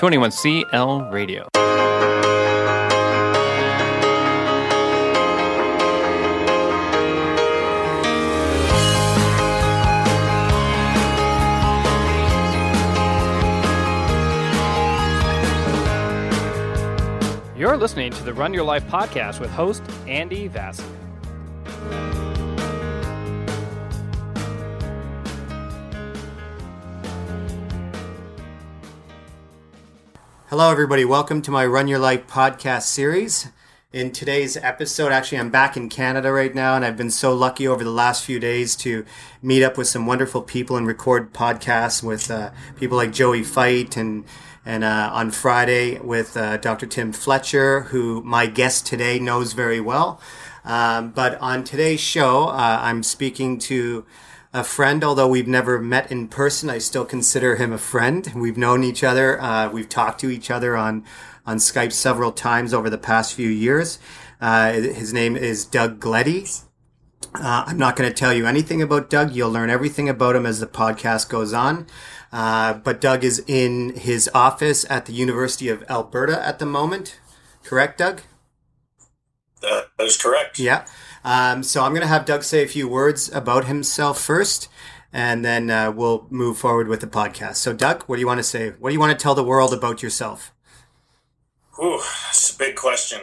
21CL Radio. You're listening to the Run Your Life podcast with host Andy Vasily. Hello, everybody. Welcome to my Run Your Life podcast series. In today's episode, actually, I'm back in Canada right now, and I've been so lucky over the last few days to meet up with some wonderful people and record podcasts with uh, people like Joey Feith and and uh, on Friday with uh, Dr. Tim Fletcher, who my guest today knows very well. Um, but on today's show, uh, I'm speaking to a friend, although we've never met in person. I still consider him a friend. We've known each other. Uh, we've talked to each other on on Skype several times over the past few years. Uh, his name is Doug Gleddie. Uh, I'm not going to tell you anything about Doug. You'll learn everything about him as the podcast goes on. Uh, but Doug is in his office at the University of Alberta at the moment. Correct, Doug? That is correct. Yeah. Um, so I'm going to have Doug say a few words about himself first, and then uh, we'll move forward with the podcast. So, Doug, what do you want to say? What do you want to tell the world about yourself? Ooh, that's a big question.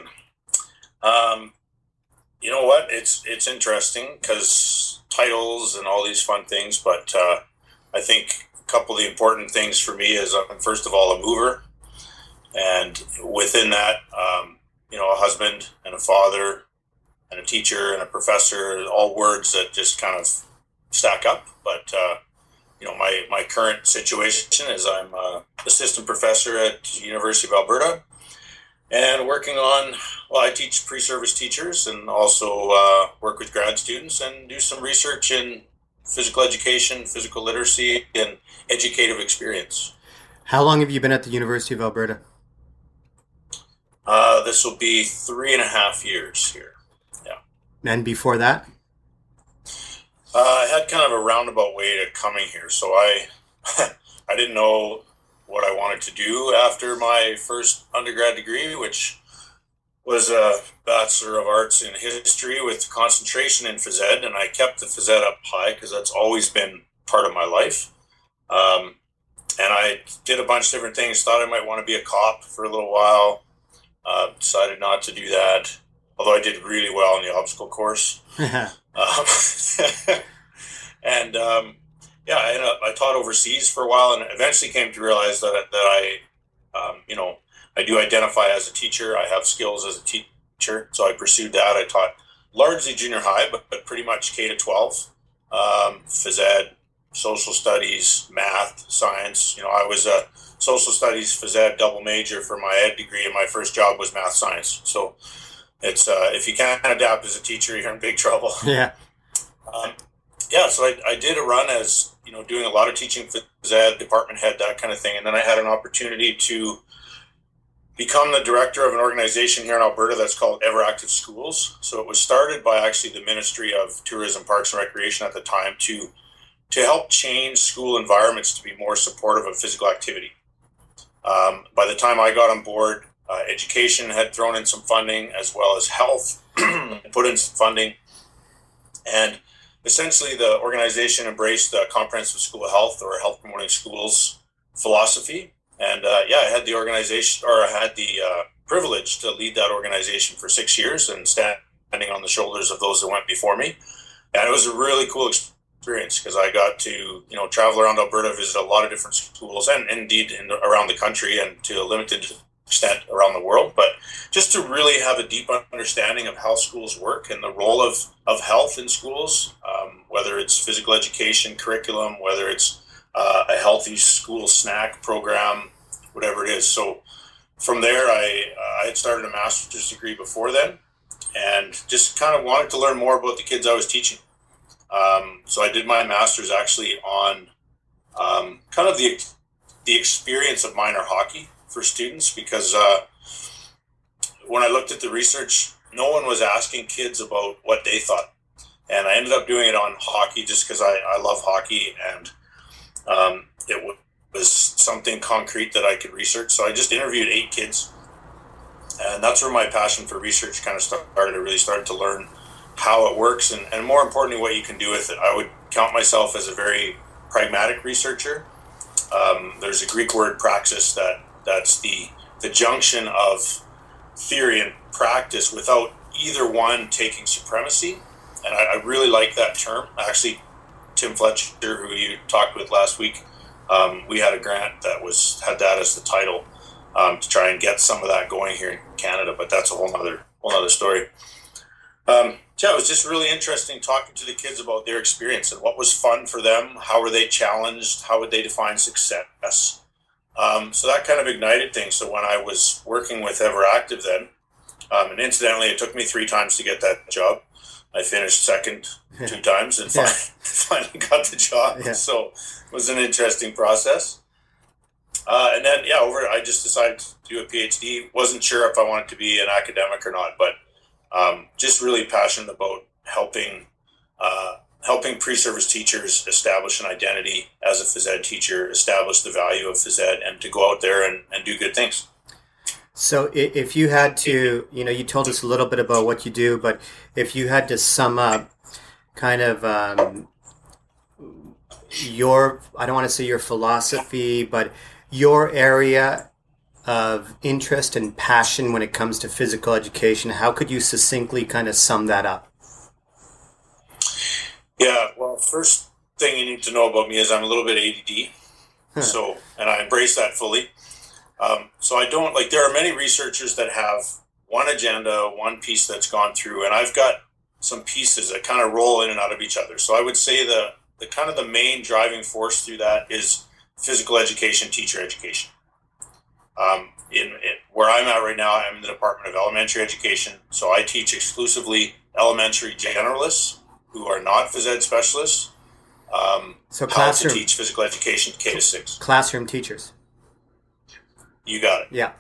Um, you know what? It's it's interesting because titles and all these fun things, but uh, I think a couple of the important things for me is I'm first of all a mover, and within that, um, you know, a husband and a father and a teacher and a professor, all words that just kind of stack up. But uh, you know, my my current situation is I'm a assistant professor at University of Alberta, and working on well, I teach pre-service teachers and also uh, work with grad students and do some research in physical education, physical literacy, and educative experience. How long have you been at the University of Alberta? Uh, this will be three and a half years here. And before that? Uh, I had kind of a roundabout way to coming here. So I, I didn't know what I wanted to do after my first undergrad degree, which was a Bachelor of Arts in History with concentration in phys ed. And I kept the phys ed up high because that's always been part of my life. Um, and I did a bunch of different things. Thought I might want to be a cop for a little while. Uh, decided not to do that although I did really well in the obstacle course. um, and um, yeah, I, up, I, taught overseas for a while, and eventually came to realize that that I, um, you know, I do identify as a teacher. I have skills as a teacher, so I pursued that. I taught largely junior high, but, but pretty much K to twelve, um, phys ed, social studies, math, science. You know, I was a social studies phys ed double major for my ed degree, and my first job was math science. So it's uh, if you can't adapt as a teacher, you're in big trouble. Yeah. Um, yeah. So I, I did a run as you know doing a lot of teaching phys ed, department head, that kind of thing, and then I had an opportunity to become the director of an organization here in Alberta that's called Ever Active Schools. So it was started by actually the Ministry of Tourism, Parks and Recreation at the time to to help change school environments to be more supportive of physical activity. Um, by the time I got on board, uh, education had thrown in some funding, as well as health put in some funding. And essentially, the organization embraced the comprehensive school health or health promoting schools philosophy. And uh, yeah, I had the organization, or I had the uh, privilege to lead that organization for six years and standing on the shoulders of those that went before me. And it was a really cool experience because I got to you know travel around Alberta, visit a lot of different schools, and indeed in, around the country, and to a limited extent around the world, but just to really have a deep understanding of how schools work and the role of, of health in schools, um, whether it's physical education curriculum, whether it's uh, a healthy school snack program, whatever it is. So from there, I, uh, I had started a master's degree before then and just kind of wanted to learn more about the kids I was teaching. Um, so I did my master's actually on um, kind of the, the experience of minor hockey for students because uh, when I looked at the research, no one was asking kids about what they thought. And I ended up doing it on hockey just because I, I love hockey and um, it w- was something concrete that I could research. So I just interviewed eight kids, and that's where my passion for research kind of started. I really started to learn how it works, and, and more importantly, what you can do with it. I would count myself as a very pragmatic researcher. Um, there's a Greek word praxis that that's the the junction of theory and practice without either one taking supremacy. And I, I really like that term. Actually, Tim Fletcher, who you talked with last week, um, we had a grant that was had that as the title um, to try and get some of that going here in Canada. But that's a whole other whole other story. Um, yeah, it was just really interesting talking to the kids about their experience and what was fun for them. How were they challenged? How would they define success? Um, so that kind of ignited things. So when I was working with Everactive then, um, and incidentally, it took me three times to get that job. I finished second two times and finally, finally got the job. Yeah. So it was an interesting process. Uh, and then, yeah, over, I just decided to do a PhD. Wasn't sure if I wanted to be an academic or not, but um, just really passionate about helping uh, helping pre-service teachers establish an identity as a phys ed teacher, establish the value of phys ed, and to go out there and, and do good things. So, if you had to, you know, you told us a little bit about what you do, but if you had to sum up kind of um, your, I don't want to say your philosophy, but your area of interest and passion when it comes to physical education, how could you succinctly kind of sum that up? Yeah, well, first thing you need to know about me is I'm a little bit ADD. Huh. So, and I embrace that fully. Um, so I don't like. There are many researchers that have one agenda, one piece that's gone through, and I've got some pieces that kind of roll in and out of each other. So I would say the the kind of the main driving force through that is physical education, teacher education. Um, in, in, where I'm at right now, I'm in the Department of Elementary Education, so I teach exclusively elementary generalists who are not phys ed specialists. Um, so classroom teach physical education K to six. Classroom teachers. You got it. Yeah.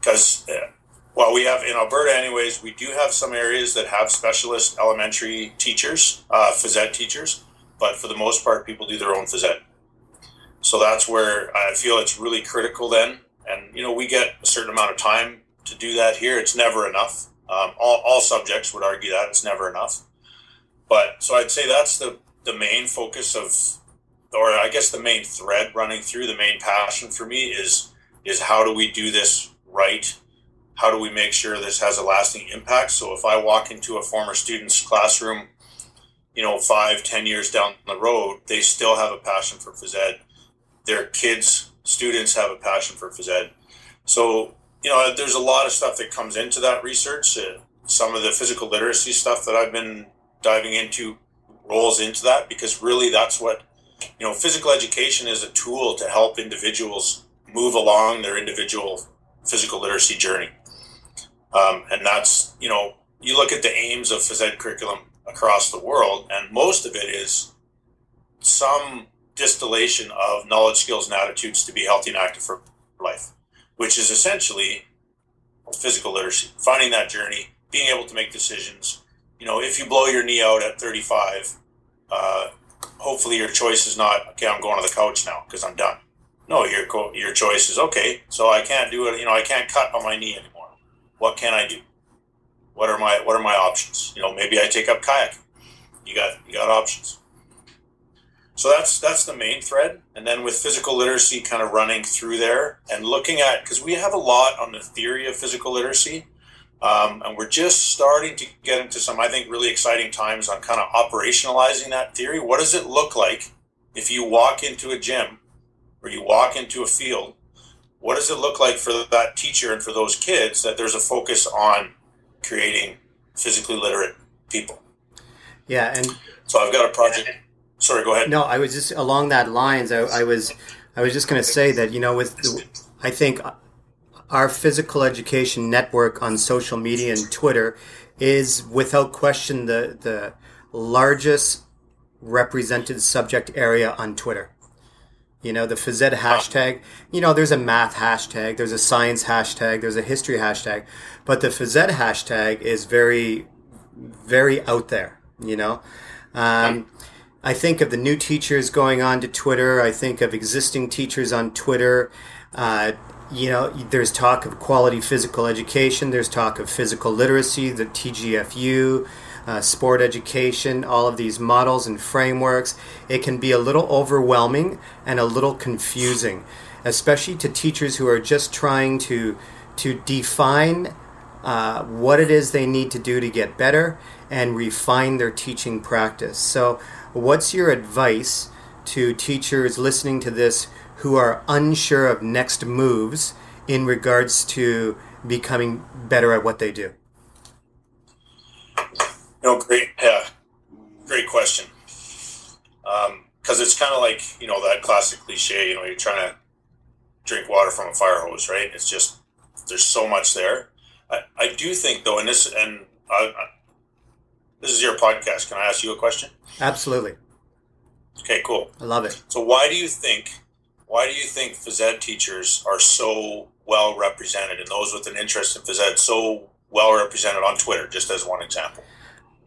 Because, uh, well, we have in Alberta, anyways, we do have some areas that have specialist elementary teachers, uh, phys ed teachers, but for the most part, people do their own phys ed. So that's where I feel it's really critical then. And, you know, we get a certain amount of time to do that here. It's never enough. Um, all, all subjects would argue that it's never enough. But so I'd say that's the, the main focus of or I guess the main thread running through the main passion for me is is how do we do this right? How do we make sure this has a lasting impact? So if I walk into a former student's classroom, you know, five, ten years down the road, they still have a passion for phys ed. Their kids, students have a passion for phys ed. So, you know, there's a lot of stuff that comes into that research. Uh, some of the physical literacy stuff that I've been diving into rolls into that because really that's what you know, physical education is a tool to help individuals move along their individual physical literacy journey. Um, and that's, you know, you look at the aims of phys ed curriculum across the world, and most of it is some distillation of knowledge, skills, and attitudes to be healthy and active for life, which is essentially physical literacy, finding that journey, being able to make decisions. You know, if you blow your knee out at 35, uh, hopefully your choice is not okay. I'm going to the couch now because I'm done. No, your your choice is okay. So I can't do it. You know, I can't cut on my knee anymore. What can I do? What are my what are my options? You know, maybe I take up kayak. You got you got options. So that's that's the main thread, and then with physical literacy kind of running through there and looking at because we have a lot on the theory of physical literacy um, and we're just starting to get into some, I think, really exciting times on kind of operationalizing that theory. What does it look like if you walk into a gym or you walk into a field? What does it look like for that teacher and for those kids that there's a focus on creating physically literate people? Yeah, and so I've got a project. Sorry, go ahead. No, I was just along that lines. I, I was, I was just going to say that you know, with the, I think our physical education network on social media and Twitter is without question the, the largest represented subject area on Twitter. You know, the phys ed hashtag, you know, there's a math hashtag, there's a science hashtag, there's a history hashtag, but the phys ed hashtag is very, very out there, you know. Um, I think of the new teachers going on to Twitter. I think of existing teachers on Twitter. Uh, you know, there's talk of quality physical education. There's talk of physical literacy, the TGFU, uh, sport education, all of these models and frameworks. It can be a little overwhelming and a little confusing, especially to teachers who are just trying to to define uh, what it is they need to do to get better and refine their teaching practice. So, what's your advice to teachers listening to this who are unsure of next moves in regards to becoming better at what they do? No, great, yeah, great question. Because um, it's kind of like you know that classic cliche. You know, you're trying to drink water from a fire hose, right? It's just there's so much there. I, I do think though, and this and I, I, this is your podcast. Can I ask you a question? Absolutely. Okay, cool. I love it. So, why do you think why do you think phys ed teachers are so well represented and those with an interest in phys ed so well represented on Twitter, just as one example?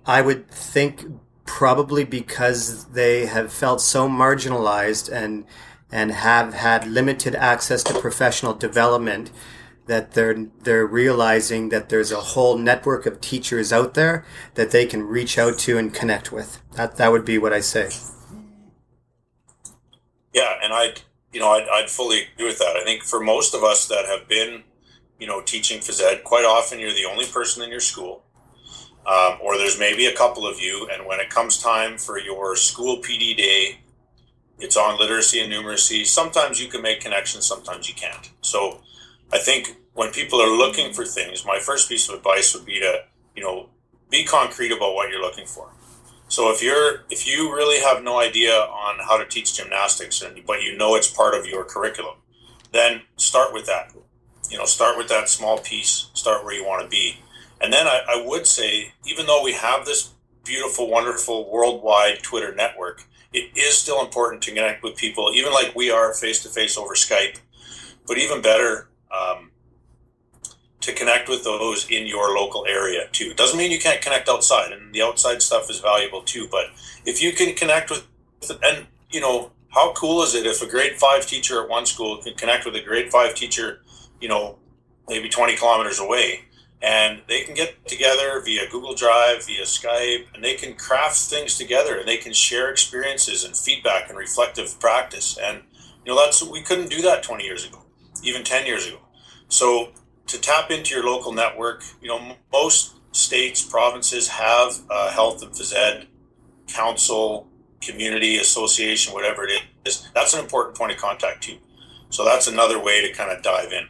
I would think probably because they have felt so marginalized and and have had limited access to professional development that they're they're realizing that there's a whole network of teachers out there that they can reach out to and connect with. That that would be what I say. Yeah, and I you know, I'd, I'd fully agree with that. I think for most of us that have been, you know, teaching phys ed, quite often you're the only person in your school, um, or there's maybe a couple of you. And when it comes time for your school PD day, it's on literacy and numeracy. Sometimes you can make connections, sometimes you can't. So I think when people are looking for things, my first piece of advice would be to, you know, be concrete about what you're looking for. So if you're if you really have no idea on how to teach gymnastics and but you know it's part of your curriculum, then start with that. You know, start with that small piece, start where you want to be. And then I, I would say, even though we have this beautiful, wonderful worldwide Twitter network, it is still important to connect with people, even like we are face to face over Skype. But even better, um, to connect with those in your local area too. Doesn't mean you can't connect outside, and the outside stuff is valuable too. But if you can connect with, and you know, how cool is it if a grade five teacher at one school can connect with a grade five teacher, you know, maybe 20 kilometers away, and they can get together via Google Drive, via Skype, and they can craft things together, and they can share experiences and feedback and reflective practice. And you know, that's we couldn't do that 20 years ago, even 10 years ago. So to tap into your local network, you know, most states, provinces have a health and phys ed council, community association, whatever it is. That's an important point of contact too. So that's another way to kind of dive in.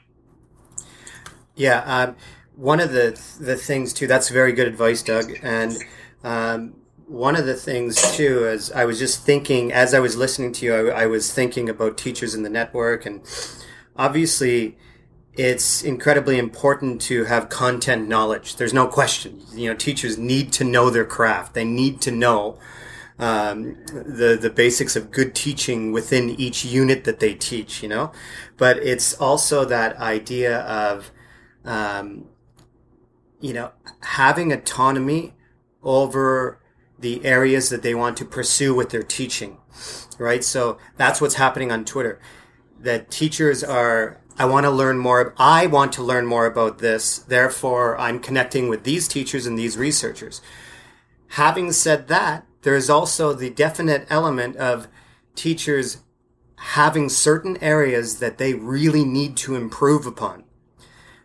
Yeah, um, one of the the things too. That's very good advice, Doug. And um, one of the things too, is I was just thinking as I was listening to you, I, I was thinking about teachers in the network, and obviously it's incredibly important to have content knowledge. There's no question. You know, teachers need to know their craft. They need to know um, the the basics of good teaching within each unit that they teach. You know, but it's also that idea of um, you know having autonomy over the areas that they want to pursue with their teaching. Right. So that's what's happening on Twitter. That teachers are I want to learn more. I want to learn more about this. Therefore, I'm connecting with these teachers and these researchers. Having said that, there is also the definite element of teachers having certain areas that they really need to improve upon.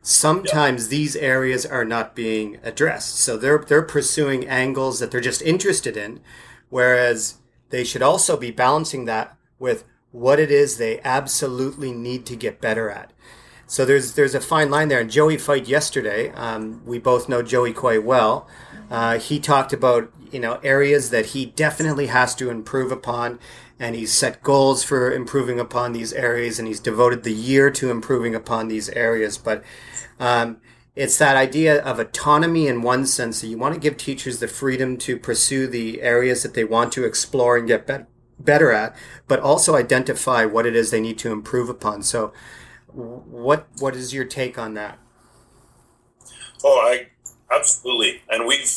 Sometimes yep. these areas are not being addressed. So they're they're pursuing angles that they're just interested in, whereas they should also be balancing that with what it is they absolutely need to get better at. So there's there's a fine line there. And Joey Feith yesterday, um, we both know Joey quite well. Uh, he talked about you know areas that he definitely has to improve upon, and he's set goals for improving upon these areas, and he's devoted the year to improving upon these areas. But um, it's that idea of autonomy in one sense that you want to give teachers the freedom to pursue the areas that they want to explore and get better better at, but also identify what it is they need to improve upon. So, what what is your take on that? Oh, I absolutely, and we've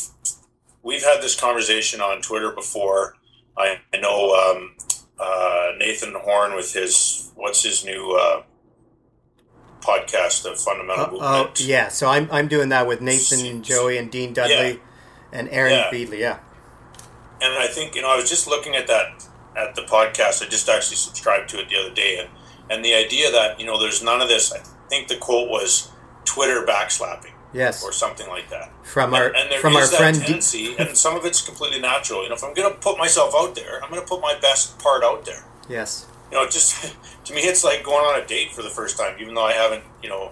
we've had this conversation on Twitter before, I, I know um, uh, Nathan Horne with his what's his new uh, podcast, the Fundamental Oh, Movement. yeah. So I'm I'm doing that with Nathan and Joey and Dean Dudley Yeah. and Aaron Yeah. Beighle. Yeah. and I think you know I was just looking at that at the podcast. I just actually subscribed to it the other day, and and the idea that you know there's none of this. I think the quote was Twitter backslapping Yes. or something like that. From our and, and there from our that friend. Tendency, and some of it's completely natural. You know, if I'm going to put myself out there, I'm going to put my best part out there. yes. You know, it just to me, it's like going on a date for the first time, even though I haven't. You know,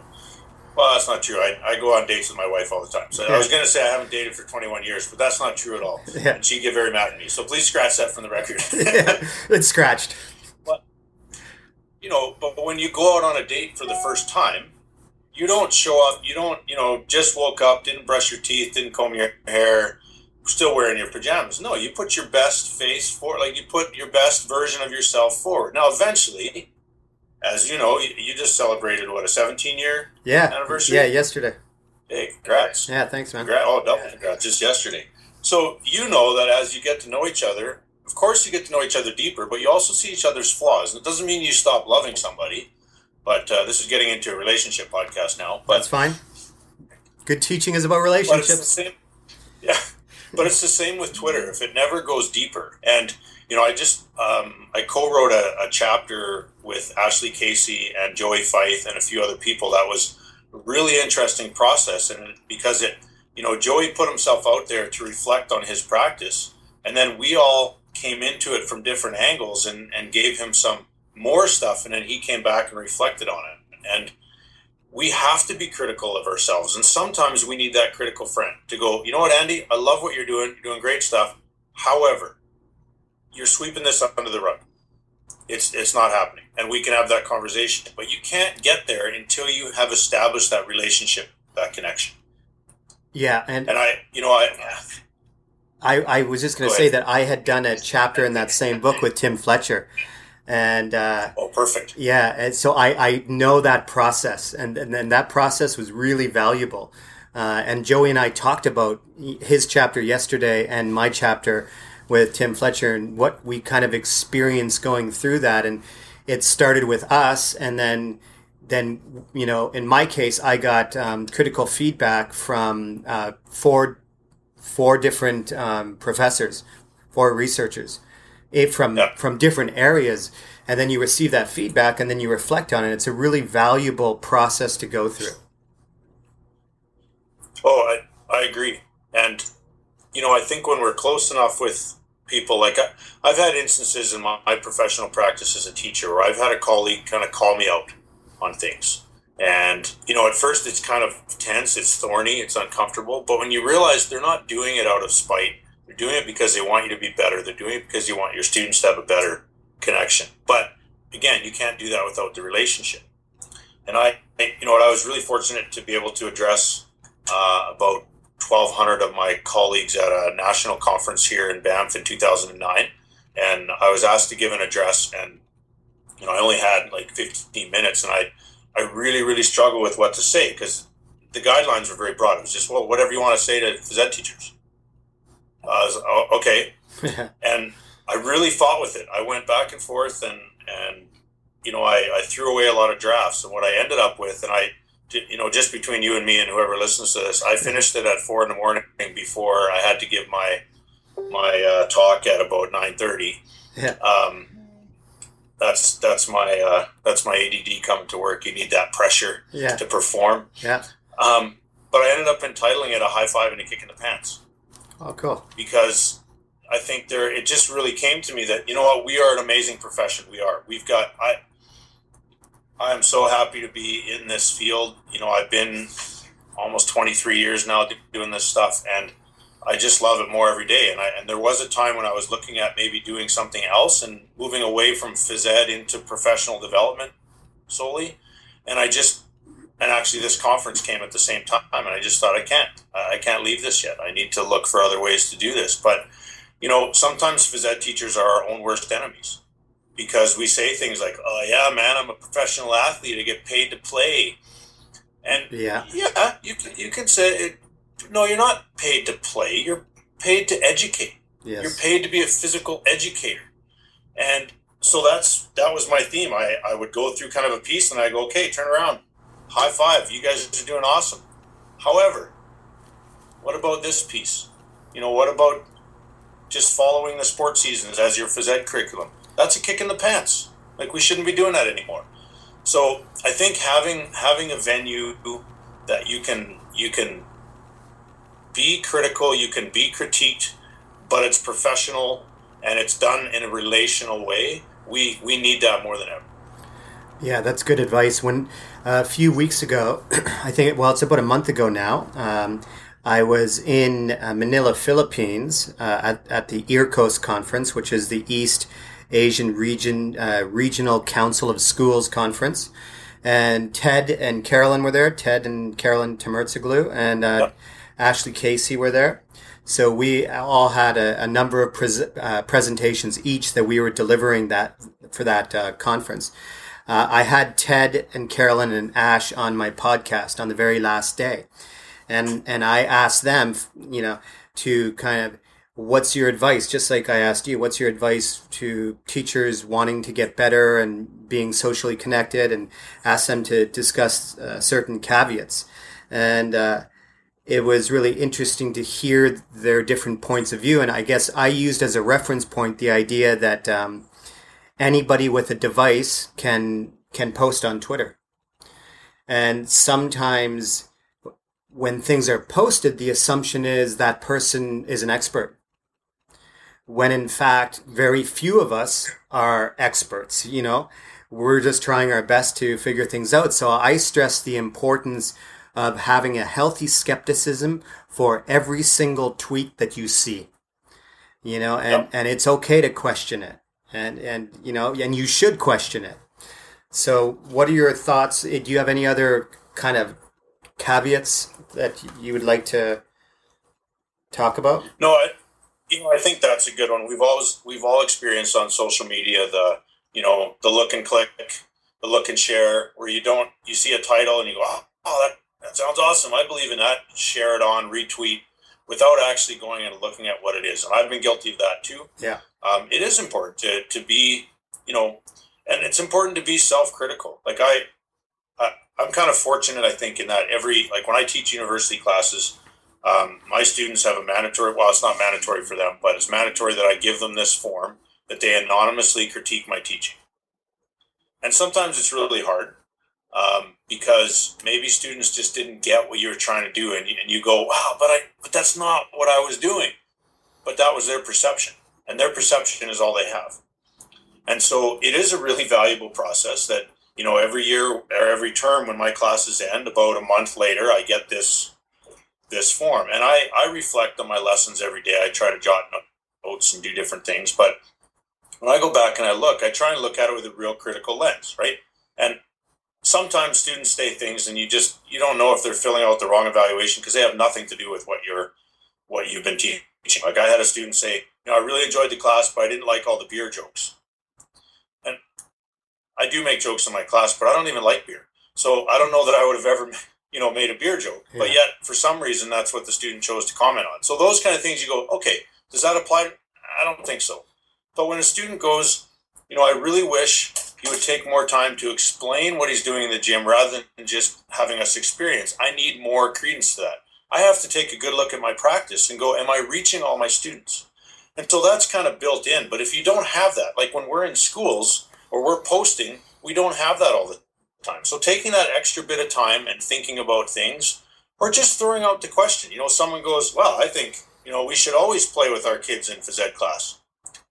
well, that's not true. I, I go on dates with my wife all the time. So I was going to say I haven't dated for 21 years, but that's not true at all. Yeah. And she'd get very mad at me. So please scratch that from the record. yeah. It's scratched. you know, but when you go out on a date for the first time, you don't show up. You don't, you know, just woke up, didn't brush your teeth, didn't comb your hair, still wearing your pajamas. No, you put your best face forward, like you put your best version of yourself forward. Now, eventually, as you know, you, just celebrated what a 17 year. Yeah. Anniversary? Yeah. Yesterday. Hey, congrats! Yeah. Thanks, man. Congrats! Oh, double congrats! Just yesterday. So you know that as you get to know each other, of course you get to know each other deeper, but you also see each other's flaws. And it doesn't mean you stop loving somebody. But uh, this is getting into a relationship podcast now. But That's fine. Good teaching is about but relationships. same. Yeah, but it's the same with Twitter. If it never goes deeper, and you know, I just um, I co-wrote a, a chapter with Ashley Casey and Joey Feith and a few other people. That was a really interesting process, and because it, you know, Joey put himself out there to reflect on his practice, and then we all came into it from different angles and and gave him some more stuff, and then he came back and reflected on it, and we have to be critical of ourselves. And sometimes we need that critical friend to go you know what andy? I love what you're doing. You're doing great stuff. However you're sweeping this under the rug. It's it's not happening and we can have that conversation. But you can't get there until you have established that relationship that connection. Yeah, and and i you know i I, I was just going Go to say that I had done a chapter in that same book with Tim Fletcher, and uh, oh perfect. yeah, and so I, I know that process, and and then that process was really valuable. Uh, and Joey and I talked about his chapter yesterday and my chapter with Tim Fletcher and what we kind of experienced going through that, and it started with us, and then then you know in my case I got um, critical feedback from uh, four four different um, professors, four researchers, eh, from Yeah. from different areas, and then you receive that feedback, and then you reflect on it. It's a really valuable process to go through. Oh, I, I agree. And, you know, I think when we're close enough with people, like I, I've had instances in my, my professional practice as a teacher where I've had a colleague kind of call me out on things. And, you know, at first it's kind of tense, it's thorny, it's uncomfortable. But when you realize they're not doing it out of spite, they're doing it because they want you to be better, they're doing it because you want your students to have a better connection. But again, you can't do that without the relationship. And I, I you know what, I was really fortunate to be able to address uh, about 1,200 of my colleagues at a national conference here in Banff in 2009. And I was asked to give an address, and you know, I only had like 15 minutes, and I, I really, really struggled with what to say because the guidelines were very broad. It was just, well, whatever you want to say to phys ed teachers. Uh, I was, oh, okay, and I really fought with it. I went back and forth, and and you know, I, I threw away a lot of drafts, and what I ended up with, and I you know, just between you and me and whoever listens to this, I finished it at four in the morning before I had to give my my uh, talk at about nine thirty. Yeah. Um, that's that's my uh, that's my ADD coming to work. You need that pressure yeah, to perform. yeah. Um, but I ended up entitling it a high five and a kick in the pants Oh, cool. because I think there it just really came to me that you know what we are an amazing profession. We are. We've got I. I am so happy to be in this field. You know, I've been almost 23 years now doing this stuff, and I just love it more every day. And I and there was a time when I was looking at maybe doing something else and moving away from phys ed into professional development solely, and I just and actually this conference came at the same time, and I just thought I can't I can't leave this yet. I need to look for other ways to do this, but you know, sometimes phys ed teachers are our own worst enemies because we say things like, "Oh yeah, man, I'm a professional athlete. I get paid to play," and Yeah, yeah, you can you can say it. No, you're not paid to play. You're paid to educate. Yes. You're paid to be a physical educator. And so that's that was my theme. I, I would go through kind of a piece and I go, okay, turn around. High five. You guys are doing awesome. However, what about this piece? You know, what about just following the sports seasons as your phys ed curriculum? That's a kick in the pants. Like we shouldn't be doing that anymore. So I think having having a venue that you can you can be critical, you can be critiqued, but it's professional and it's done in a relational way. We we need that more than ever. Yeah, that's good advice. When uh, a few weeks ago, I think well, it's about a month ago now. Um, I was in uh, Manila, Philippines, uh, at, at the EARCOS conference, which is the East Asian Region uh, Regional Council of Schools conference. And Ted and Carolyn were there. Ted and Carolyn Temertzoglou and uh, Ashley Casey were there. So we all had a, a number of pres- uh, presentations each that we were delivering that for that uh, conference. Uh, I had Ted and Carolyn and Ash on my podcast on the very last day, and and I asked them, you know, to kind of what's your advice? Just like I asked you, what's your advice to teachers wanting to get better and being socially connected, and ask them to discuss uh, certain caveats, and uh, it was really interesting to hear their different points of view. And I guess I used as a reference point the idea that um, anybody with a device can can post on Twitter, and sometimes when things are posted, the assumption is that person is an expert. When in fact, very few of us are experts, you know, we're just trying our best to figure things out. So I stress the importance of having a healthy skepticism for every single tweet that you see. You know, and, yep. and it's okay to question it. And, and, you know, and you should question it. So what are your thoughts? Eh, do you have any other kind of caveats that you would like to talk about? No, I, you know, I think that's a good one. We've always, we've all experienced on social media, the, you know, the look and click, the look and share, where you don't, you see a title and you go, oh, that that sounds awesome. I believe in that. Share it on, retweet, without actually going and looking at what it is. And I've been guilty of that too. Yeah. Um, it is important to, to be, you know, and it's important to be self-critical. Like I, I I'm kind of fortunate, I think, in that every like when I teach university classes, um, my students have a mandatory. Well, it's not mandatory for them, but it's mandatory that I give them this form that they anonymously critique my teaching. And sometimes it's really hard um, because maybe students just didn't get what you were trying to do, and, and you go, "Wow, but I, but that's not what I was doing." But that was their perception, and their perception is all they have. And so it is a really valuable process that you know every year or every term when my classes end, about a month later, I get this this form, and I I reflect on my lessons every day. I try to jot notes and do different things, but when I go back and I look, I try and look at it with a real critical lens, right? And sometimes students say things and you just you don't know if they're filling out the wrong evaluation because they have nothing to do with what you're what you've been teaching. Like I had a student say, you know, I really enjoyed the class, but I didn't like all the beer jokes. And I do make jokes in my class, but I don't even like beer. So I don't know that I would have ever, you know, made a beer joke. Yeah. But yet, for some reason, that's what the student chose to comment on. So those kind of things, you go, okay, does that apply? I don't think so. But when a student goes, you know, I really wish he would take more time to explain what he's doing in the gym rather than just having us experience. I need more credence to that. I have to take a good look at my practice and go, am I reaching all my students? And so that's kind of built in. But if you don't have that, like when we're in schools or we're posting, we don't have that all the time. So taking that extra bit of time and thinking about things or just throwing out the question, you know, someone goes, well, I think, you know, we should always play with our kids in phys ed class.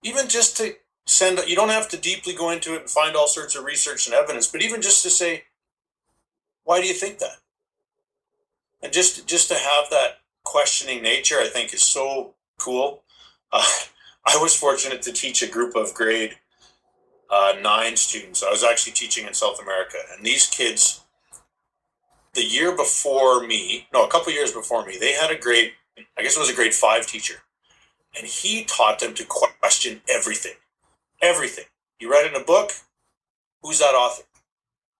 Even just to send you don't have to deeply go into it and find all sorts of research and evidence but even just to say why do you think that and just just to have that questioning nature i think is so cool uh, i was fortunate to teach a group of grade uh, nine students i was actually teaching in south america and these kids the year before me no a couple years before me they had a grade i guess it was a grade five teacher and he taught them to question everything Everything. You write in a book, who's that author?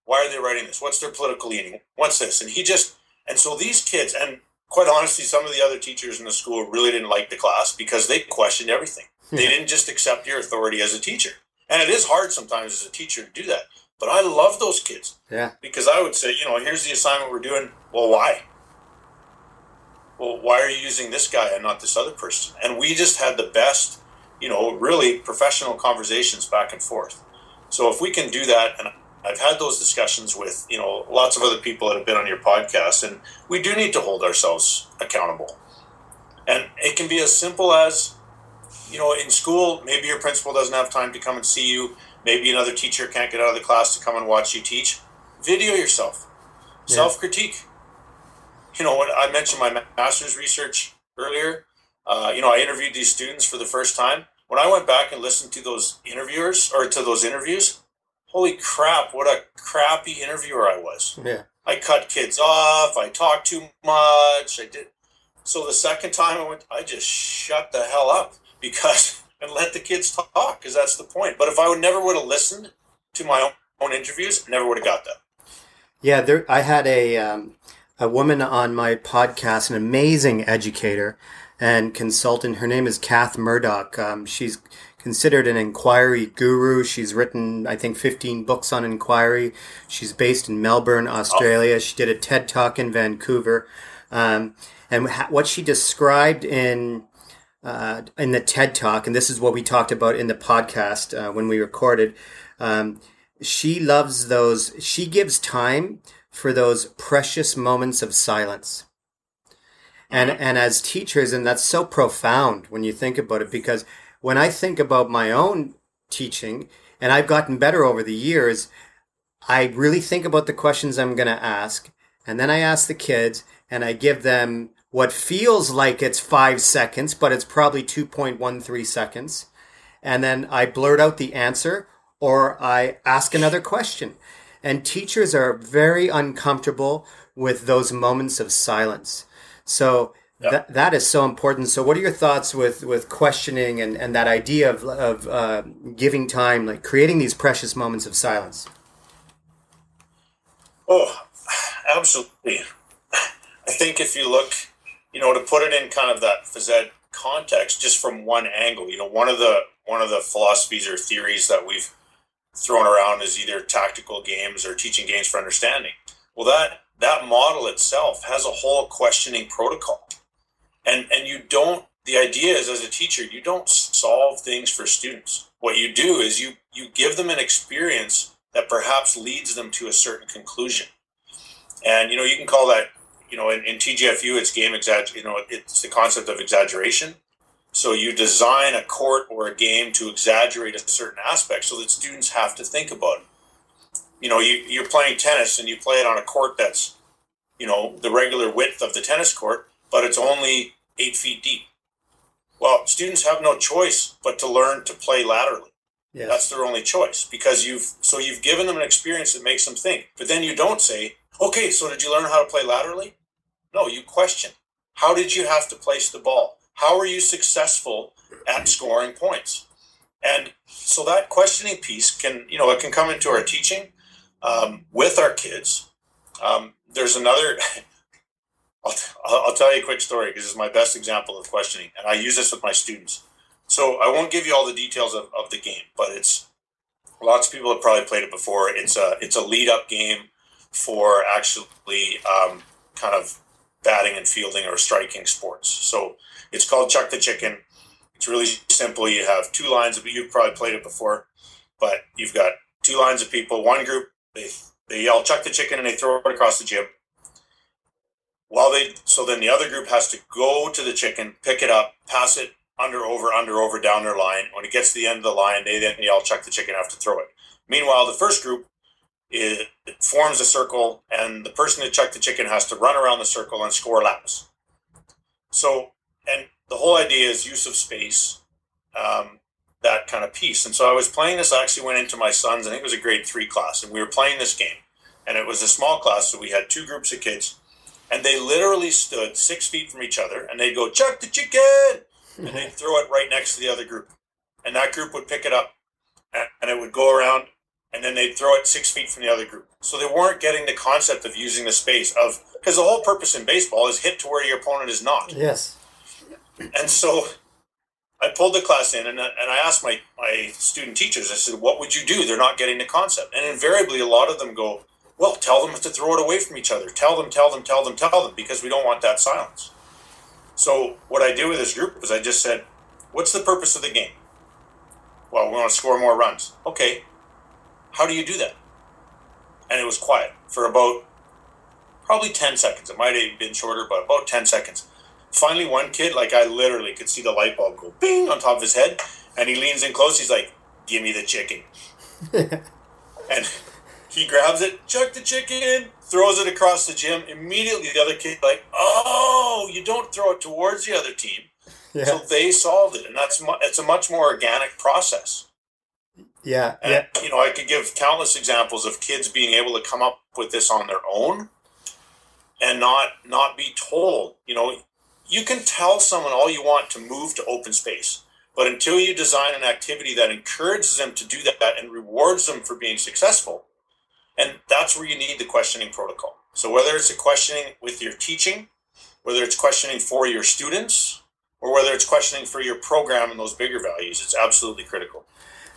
Why are they writing this? What's their political leaning? What's this? And he just, and so these kids, and quite honestly, some of the other teachers in the school really didn't like the class because they questioned everything. They didn't just accept your authority as a teacher. And it is hard sometimes as a teacher to do that. But I love those kids. Yeah. Because I would say, you know, here's the assignment we're doing. Well, why? Well, why are you using this guy and not this other person? And we just had the best, you know, really professional conversations back and forth. So if we can do that, and I've had those discussions with, you know, lots of other people that have been on your podcast, and we do need to hold ourselves accountable. And it can be as simple as, you know, in school, maybe your principal doesn't have time to come and see you. Maybe another teacher can't get out of the class to come and watch you teach. Video yourself. Yeah. Self critique. You know, when I mentioned my master's research earlier, uh, you know, I interviewed these students for the first time. When I went back and listened to those interviewers or to those interviews, holy crap, what a crappy interviewer I was. Yeah. I cut kids off. I talked too much. I did. So the second time I went, I just shut the hell up because and let the kids talk because that's the point. But if I would never would have listened to my own, own interviews, I never would have got that. Yeah, there. I had a um, a woman on my podcast, an amazing educator and consultant. Her name is Kath Murdoch. Um, she's considered an inquiry guru. She's written, I think, 15 books on inquiry. She's based in Melbourne, Australia. She did a TED talk in Vancouver. Um, and ha- what she described in uh, in the TED talk, and this is what we talked about in the podcast uh, when we recorded. Um, she loves those. She gives time for those precious moments of silence. And and as teachers, and that's so profound when you think about it, because when I think about my own teaching, and I've gotten better over the years, I really think about the questions I'm going to ask, and then I ask the kids, and I give them what feels like it's five seconds, but it's probably 2.13 seconds. And then I blurt out the answer or I ask another question. And teachers are very uncomfortable with those moments of silence. So Yep. that, that is so important. So what are your thoughts with, with questioning and, and that idea of, of uh, giving time, like creating these precious moments of silence? Oh, absolutely. I think if you look, you know, to put it in kind of that phys ed context, just from one angle, you know, one of the one of the philosophies or theories that we've thrown around is either tactical games or teaching games for understanding. Well, that that model itself has a whole questioning protocol, and and you don't. The idea is, as a teacher, you don't solve things for students. What you do is you you give them an experience that perhaps leads them to a certain conclusion. And you know, you can call that, you know, in, in TGFU, it's game. You know, it's the concept of exaggeration. So you design a court or a game to exaggerate a certain aspect, so that students have to think about it. You know, you, you're playing tennis and you play it on a court that's, you know, the regular width of the tennis court, but it's only eight feet deep. Well, students have no choice but to learn to play laterally. Yes. That's their only choice because you've so you've given them an experience that makes them think. But then you don't say, "Okay, so did you learn how to play laterally?" No, you question. How did you have to place the ball? How are you successful at scoring points? And so that questioning piece can, you know, it can come into our teaching um, with our kids. Um, there's another. I'll, I'll tell you a quick story because it's my best example of questioning, and I use this with my students. So I won't give you all the details of, of the game, but it's lots of people have probably played it before. It's a it's a lead up game for actually um, kind of batting and fielding or striking sports. So it's called Chuck the Chicken. It's really simple. You have two lines of you've probably played it before, but you've got two lines of people. One group they they yell Chuck the Chicken and they throw it across the gym. While they so then the other group has to go to the chicken, pick it up, pass it under, over, under, over, down their line. When it gets to the end of the line, they then yell, chuck the chicken, have to throw it. Meanwhile, the first group it, forms a circle, and the person that chucked the chicken has to run around the circle and score laps. So, and the whole idea is use of space, um, that kind of piece. And so I was playing this. I actually went into my son's. I think it was a grade three class, and we were playing this game. And it was a small class, so we had two groups of kids, and they literally stood six feet from each other, and they'd go, "Chuck the chicken," and they'd throw it right next to the other group, and that group would pick it up, and it would go around and then they'd throw it six feet from the other group. So they weren't getting the concept of using the space of because the whole purpose in baseball is hit to where your opponent is not. Yes. And so I pulled the class in and, and I asked my, my student teachers, I said, what would you do? They're not getting the concept. And invariably, a lot of them go, well, tell them to throw it away from each other. Tell them, tell them, tell them, tell them, because we don't want that silence. So what I did with this group was I just said, what's the purpose of the game? Well, we want to score more runs. Okay. How do you do that? And it was quiet for about probably 10 seconds. It might have been shorter, but about 10 seconds. Finally, one kid, like I literally could see the light bulb go bing on top of his head, and he leans in close. He's like, "Give me the chicken," and he grabs it, chuck the chicken, throws it across the gym. Immediately, the other kid like, "Oh, you don't throw it towards the other team." Yeah. So they solved it, and that's mu- it's a much more organic process. Yeah, and, yeah. You know, I could give countless examples of kids being able to come up with this on their own and not not be told. You know, you can tell someone all you want to move to open space, but until you design an activity that encourages them to do that and rewards them for being successful, and that's where you need the questioning protocol. So whether it's a questioning with your teaching, whether it's questioning for your students, or whether it's questioning for your program and those bigger values, it's absolutely critical.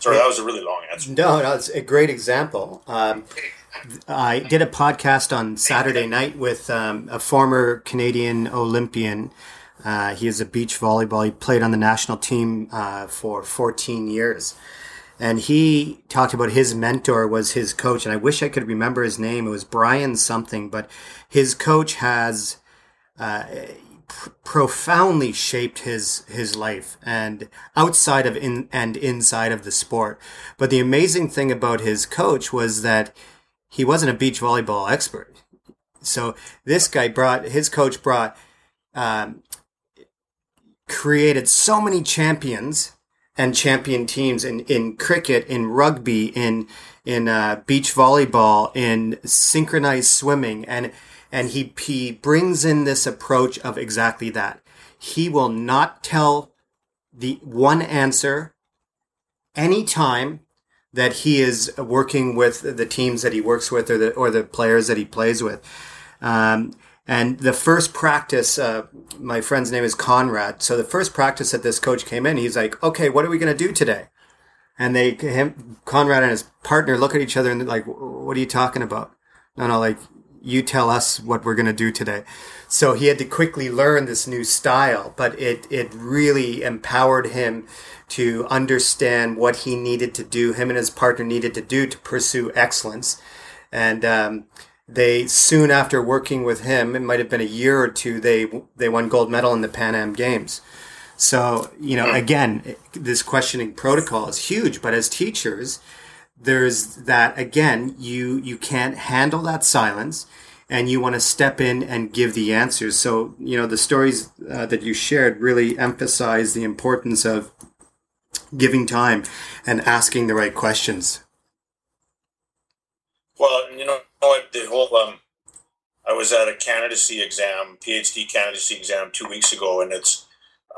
Sorry, that was a really long answer. No, no, it's a great example. Um, I did a podcast on Saturday night with um, a former Canadian Olympian. Uh, he is a beach volleyball. He played on the national team uh, for 14 years. And he talked about his mentor was his coach. And I wish I could remember his name. It was Brian something, but his coach has uh, pr- profoundly shaped his, his life and outside of in and inside of the sport. But the amazing thing about his coach was that he wasn't a beach volleyball expert. So this guy brought his coach brought um, created so many champions and champion teams in, in cricket, in rugby, in in uh, beach volleyball, in synchronized swimming, and and he he brings in this approach of exactly that. He will not tell the one answer anytime that he is working with the teams that he works with or the or the players that he plays with. Um, and the first practice, uh, my friend's name is Conrad. So the first practice that this coach came in, he's like, "Okay, what are we going to do today?" And they, him, Conrad and his partner, look at each other and they're like, "What are you talking about?" No, no, like you tell us what we're going to do today. So he had to quickly learn this new style, but it it really empowered him to understand what he needed to do, him and his partner needed to do to pursue excellence. And um, they soon after working with him, it might have been a year or two, they they won gold medal in the Pan Am Games. So you know, again, this questioning protocol is huge. But as teachers, there's that again. You you can't handle that silence and you want to step in and give the answers. So, you know, the stories uh, that you shared really emphasize the importance of giving time and asking the right questions. Well, you know the whole um, I was at a candidacy exam, PhD candidacy exam two weeks ago, and it's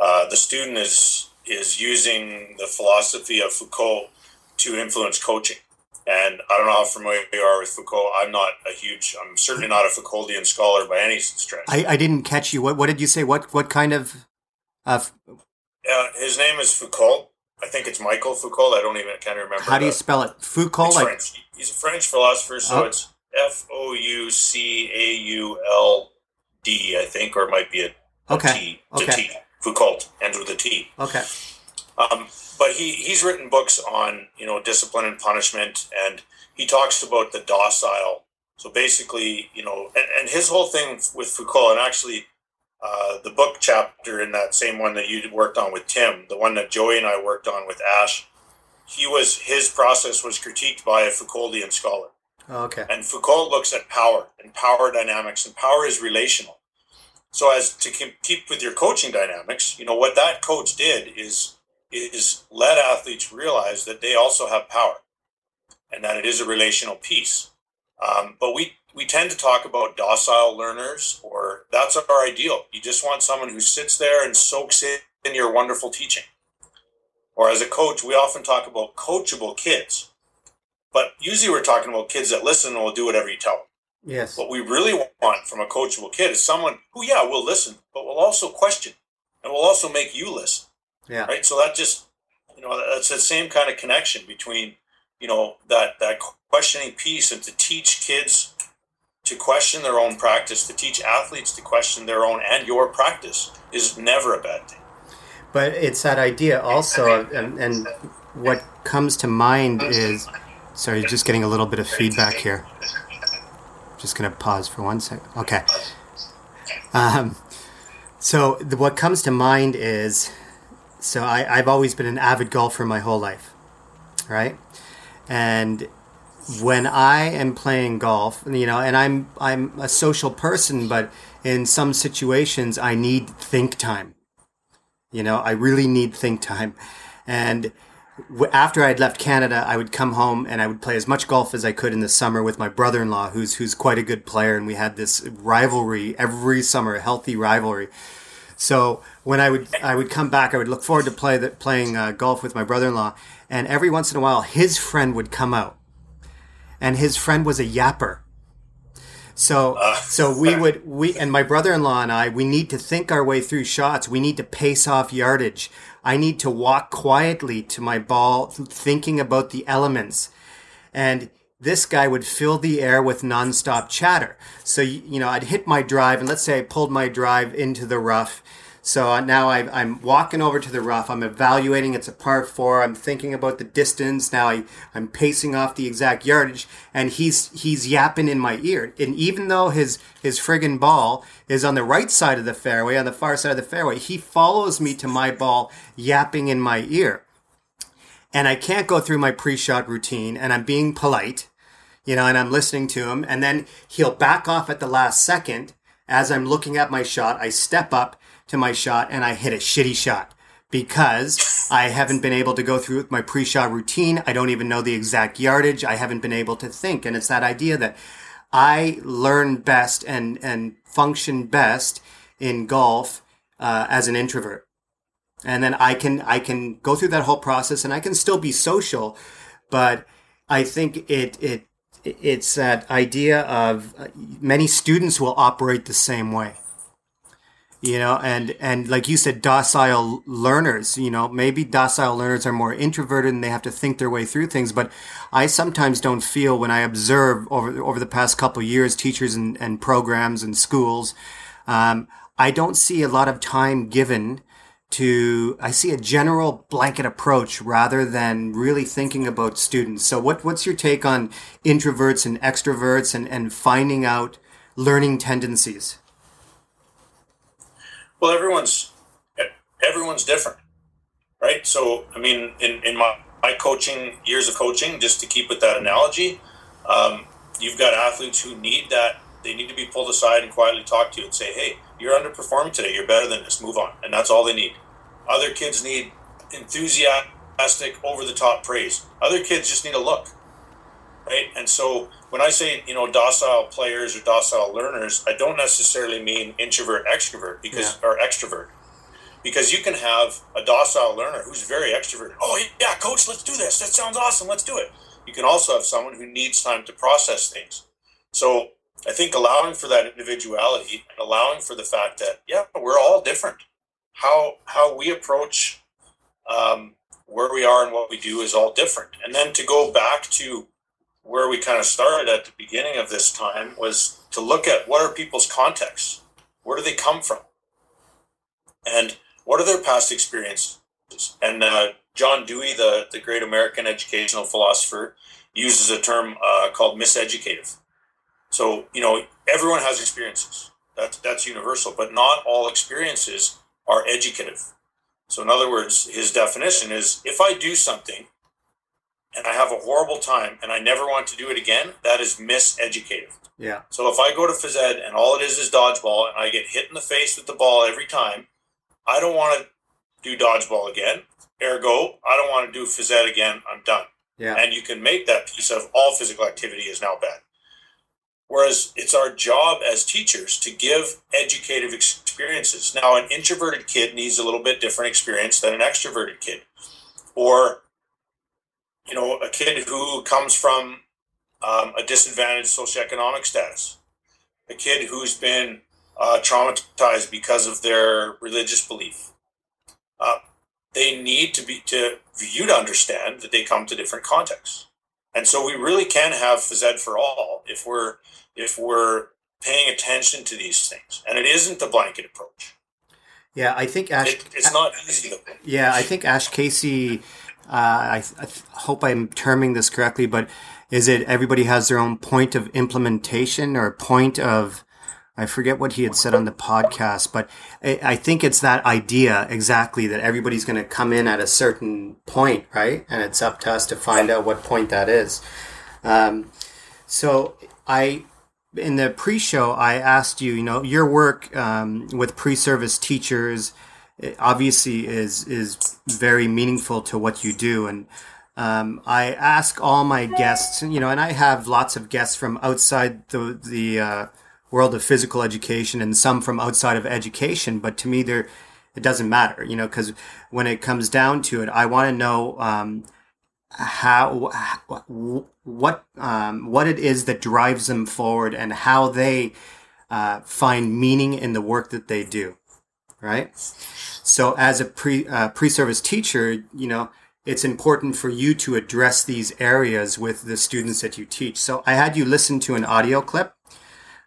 uh, the student is is using the philosophy of Foucault to influence coaching. And I don't know how familiar you are with Foucault. I'm not a huge. I'm certainly not a Foucauldian scholar by any stretch. I, I didn't catch you. What What did you say? What What kind of? Uh, uh, his name is Foucault. I think it's Michael Foucault. I don't even can't remember. How do you spell it? Foucault. Like French. He's a French philosopher, so oh. it's F O U C A U L D, I think, or it might be a, a okay. T. It's okay. a T. Foucault ends with a T. Okay. Um, but he he's written books on you know discipline and punishment, and he talks about the docile. So basically, you know, and, and his whole thing with Foucault, and actually uh, the book chapter in that same one that you worked on with Tim, the one that Joey and I worked on with Ash, he was his process was critiqued by a Foucauldian scholar. Oh, okay. And Foucault looks at power and power dynamics, and power is relational. So as to keep with your coaching dynamics, you know what that coach did is is let athletes realize that they also have power, and that it is a relational piece. Um, but we we tend to talk about docile learners, or that's our ideal. You just want someone who sits there and soaks in your wonderful teaching. Or as a coach, we often talk about coachable kids. But usually we're talking about kids that listen and will do whatever you tell them. Yes. What we really want from a coachable kid is someone who, yeah, will listen, but will also question and will also make you listen. Yeah. Right. So that just, you know, that's the same kind of connection between, you know, that, that questioning piece and to teach kids to question their own practice, to teach athletes to question their own and your practice is never a bad thing. But it's that idea also, and, and what comes to mind is sorry, just getting a little bit of feedback here. Just going to pause for one second. Okay. Um, so the, what comes to mind is so I, I've always been an avid golfer my whole life, right? And when I am playing golf, you know, and I'm I'm a social person, but in some situations I need think time. You know, I really need think time, and after I'd left Canada, I would come home and I would play as much golf as I could in the summer with my brother-in-law, who's who's quite a good player, and we had this rivalry every summer, a healthy rivalry. So when I would I would come back, I would look forward to play the, playing uh, golf with my brother-in-law, and every once in a while, his friend would come out, and his friend was a yapper. So so we would we and my brother-in-law and I we need to think our way through shots. We need to pace off yardage. I need to walk quietly to my ball, thinking about the elements. And this guy would fill the air with nonstop chatter. So, you know, I'd hit my drive, and let's say I pulled my drive into the rough. So now I, am walking over to the rough. I'm evaluating. It's a par four. I'm thinking about the distance. Now I, I'm pacing off the exact yardage, and he's he's yapping in my ear. And even though his his friggin' ball is on the right side of the fairway, on the far side of the fairway, he follows me to my ball, yapping in my ear. And I can't go through my pre-shot routine, and I'm being polite, you know, and I'm listening to him, and then he'll back off at the last second as I'm looking at my shot. I step up to my shot and I hit a shitty shot because I haven't been able to go through with my pre-shot routine. I don't even know the exact yardage. I haven't been able to think. And it's that idea that I learn best and, and function best in golf uh, as an introvert. And then I can, I can go through that whole process and I can still be social, but I think it, it, it's that idea of uh, many students will operate the same way you know and and like you said docile learners you know maybe docile learners are more introverted and they have to think their way through things but i sometimes don't feel when i observe over over the past couple years teachers and, and programs and schools um, i don't see a lot of time given to i see a general blanket approach rather than really thinking about students. So what what's your take on introverts and extroverts and and finding out learning tendencies well, everyone's everyone's different, right? So, I mean, in, in my, my coaching years of coaching, just to keep with that analogy, um, you've got athletes who need that. They need to be pulled aside and quietly talk to you and say, "Hey, you're underperforming today. You're better than this. Move on." And that's all they need. Other kids need enthusiastic, over the top praise. Other kids just need a look, right? And so when I say you know docile players or docile learners, I don't necessarily mean introvert extrovert because yeah. or extrovert because you can have a docile learner who's very extroverted. Oh yeah, coach, let's do this. That sounds awesome. Let's do it. You can also have someone who needs time to process things. So I think allowing for that individuality allowing for the fact that yeah, we're all different. How how we approach um, where we are and what we do is all different. And then to go back to where we kind of started at the beginning of this time was to look at what are people's contexts? Where do they come from? And what are their past experiences? And uh, John Dewey, the, the great American educational philosopher, uses a term uh, called miseducative. So, you know, everyone has experiences. That's, that's universal, but not all experiences are educative. So, in other words, his definition is if I do something and I have a horrible time and I never want to do it again, that is miseducative. Yeah. So if I go to phys ed and all it is is dodgeball and I get hit in the face with the ball every time, I don't want to do dodgeball again. Ergo, I don't want to do phys ed again. I'm done. Yeah. And you can make that piece of all physical activity is now bad. Whereas it's our job as teachers to give educative experiences. Now, an introverted kid needs a little bit different experience than an extroverted kid. Or you know, a kid who comes from um, a disadvantaged socioeconomic status, a kid who's been uh, traumatized because of their religious belief. Uh, they need to be to you to understand that they come to different contexts, and so we really can have phys ed for all if we're if we're paying attention to these things, and it isn't the blanket approach. Yeah, I think Ash. It, it's not easy. Yeah, I think Ash Casey. Uh, I, I hope I'm terming this correctly, but is it everybody has their own point of implementation or point of I forget what he had said on the podcast, but I think it's that idea exactly that everybody's going to come in at a certain point, right? And it's up to us to find out what point that is. Um, so I, in the pre-show, I asked you, you know, your work um, with pre-service teachers obviously is is very meaningful to what you do, and um, I ask all my guests, you know, and I have lots of guests from outside the the uh, world of physical education and some from outside of education. But to me, it doesn't matter, you know, because when it comes down to it, I want to know um, how what um, what it is that drives them forward and how they uh, find meaning in the work that they do, right? So, as a pre uh, pre service teacher, you know it's important for you to address these areas with the students that you teach. So I had you listen to an audio clip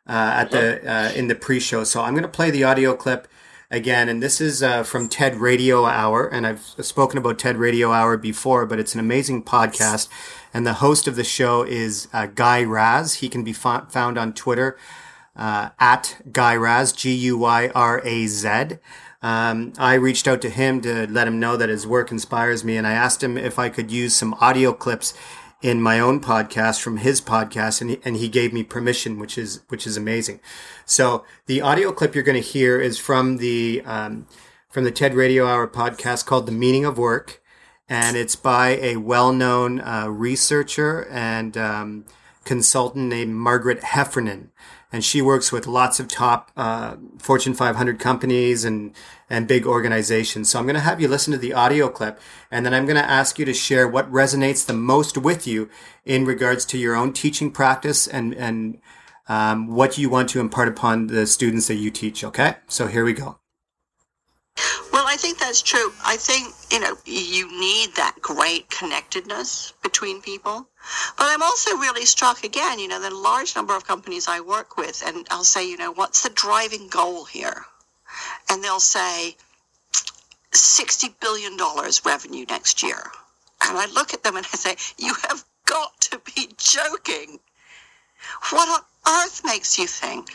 uh, at the uh, in the pre-show. So I'm going to play the audio clip again, and this is uh, from TED Radio Hour, and I've spoken about TED Radio Hour before, but it's an amazing podcast. And the host of the show is uh, Guy Raz. He can be fa- found on Twitter uh, at Guy Raz, G U Y R A Z. Um, I reached out to him to let him know that his work inspires me, and I asked him if I could use some audio clips in my own podcast from his podcast and he, and he gave me permission which is which is amazing so the audio clip you're going to hear is from the um, from the ted radio hour podcast called the meaning of work and it's by a well-known uh, researcher and um, consultant named margaret heffernan and she works with lots of top uh, Fortune 500 companies and and big organizations. So I'm going to have you listen to the audio clip, and then I'm going to ask you to share what resonates the most with you in regards to your own teaching practice and and um, what you want to impart upon the students that you teach. Okay, so here we go. Well, I think that's true. I think, you know, you need that great connectedness between people. But I'm also really struck again, you know, the large number of companies I work with, and I'll say, you know, what's the driving goal here? And they'll say, $60 billion revenue next year. And I look at them and I say, you have got to be joking. What on earth makes you think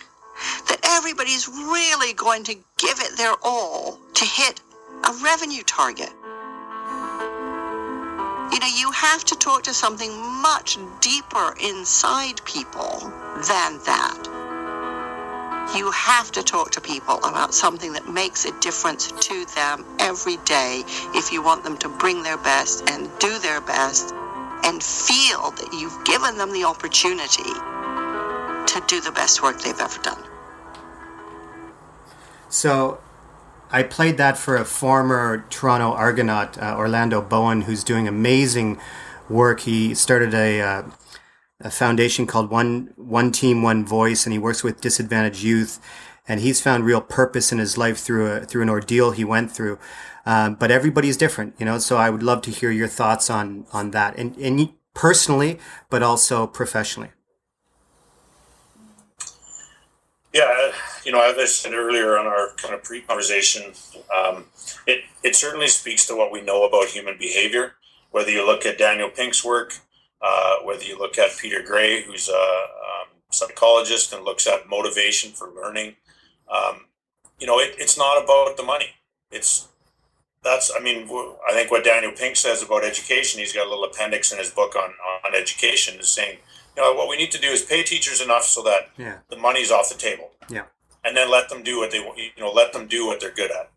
that everybody's really going to give it their all to hit a revenue target. You know, you have to talk to something much deeper inside people than that. You have to talk to people about something that makes a difference to them every day if you want them to bring their best and do their best and feel that you've given them the opportunity to do the best work they've ever done. So I played that for a former Toronto Argonaut, uh, Orlando Bowen, who's doing amazing work. He started a, uh, a foundation called One One Team One Voice, and he works with disadvantaged youth. And he's found real purpose in his life through a, through an ordeal he went through. Um, but everybody's different, you know. So I would love to hear your thoughts on on that, and, and personally, but also professionally. Yeah, you know, as I said earlier on our kind of pre-conversation, um, it it certainly speaks to what we know about human behavior. Whether you look at Daniel Pink's work, uh, whether you look at Peter Gray, who's a um, psychologist and looks at motivation for learning, um, you know, it, it's not about the money. It's that's I mean, I think what Daniel Pink says about education. He's got a little appendix in his book on on education, is saying you know, what we need to do is pay teachers enough so that yeah. the money's off the table. Yeah. And then let them do what they want. you know let them do what they're good at.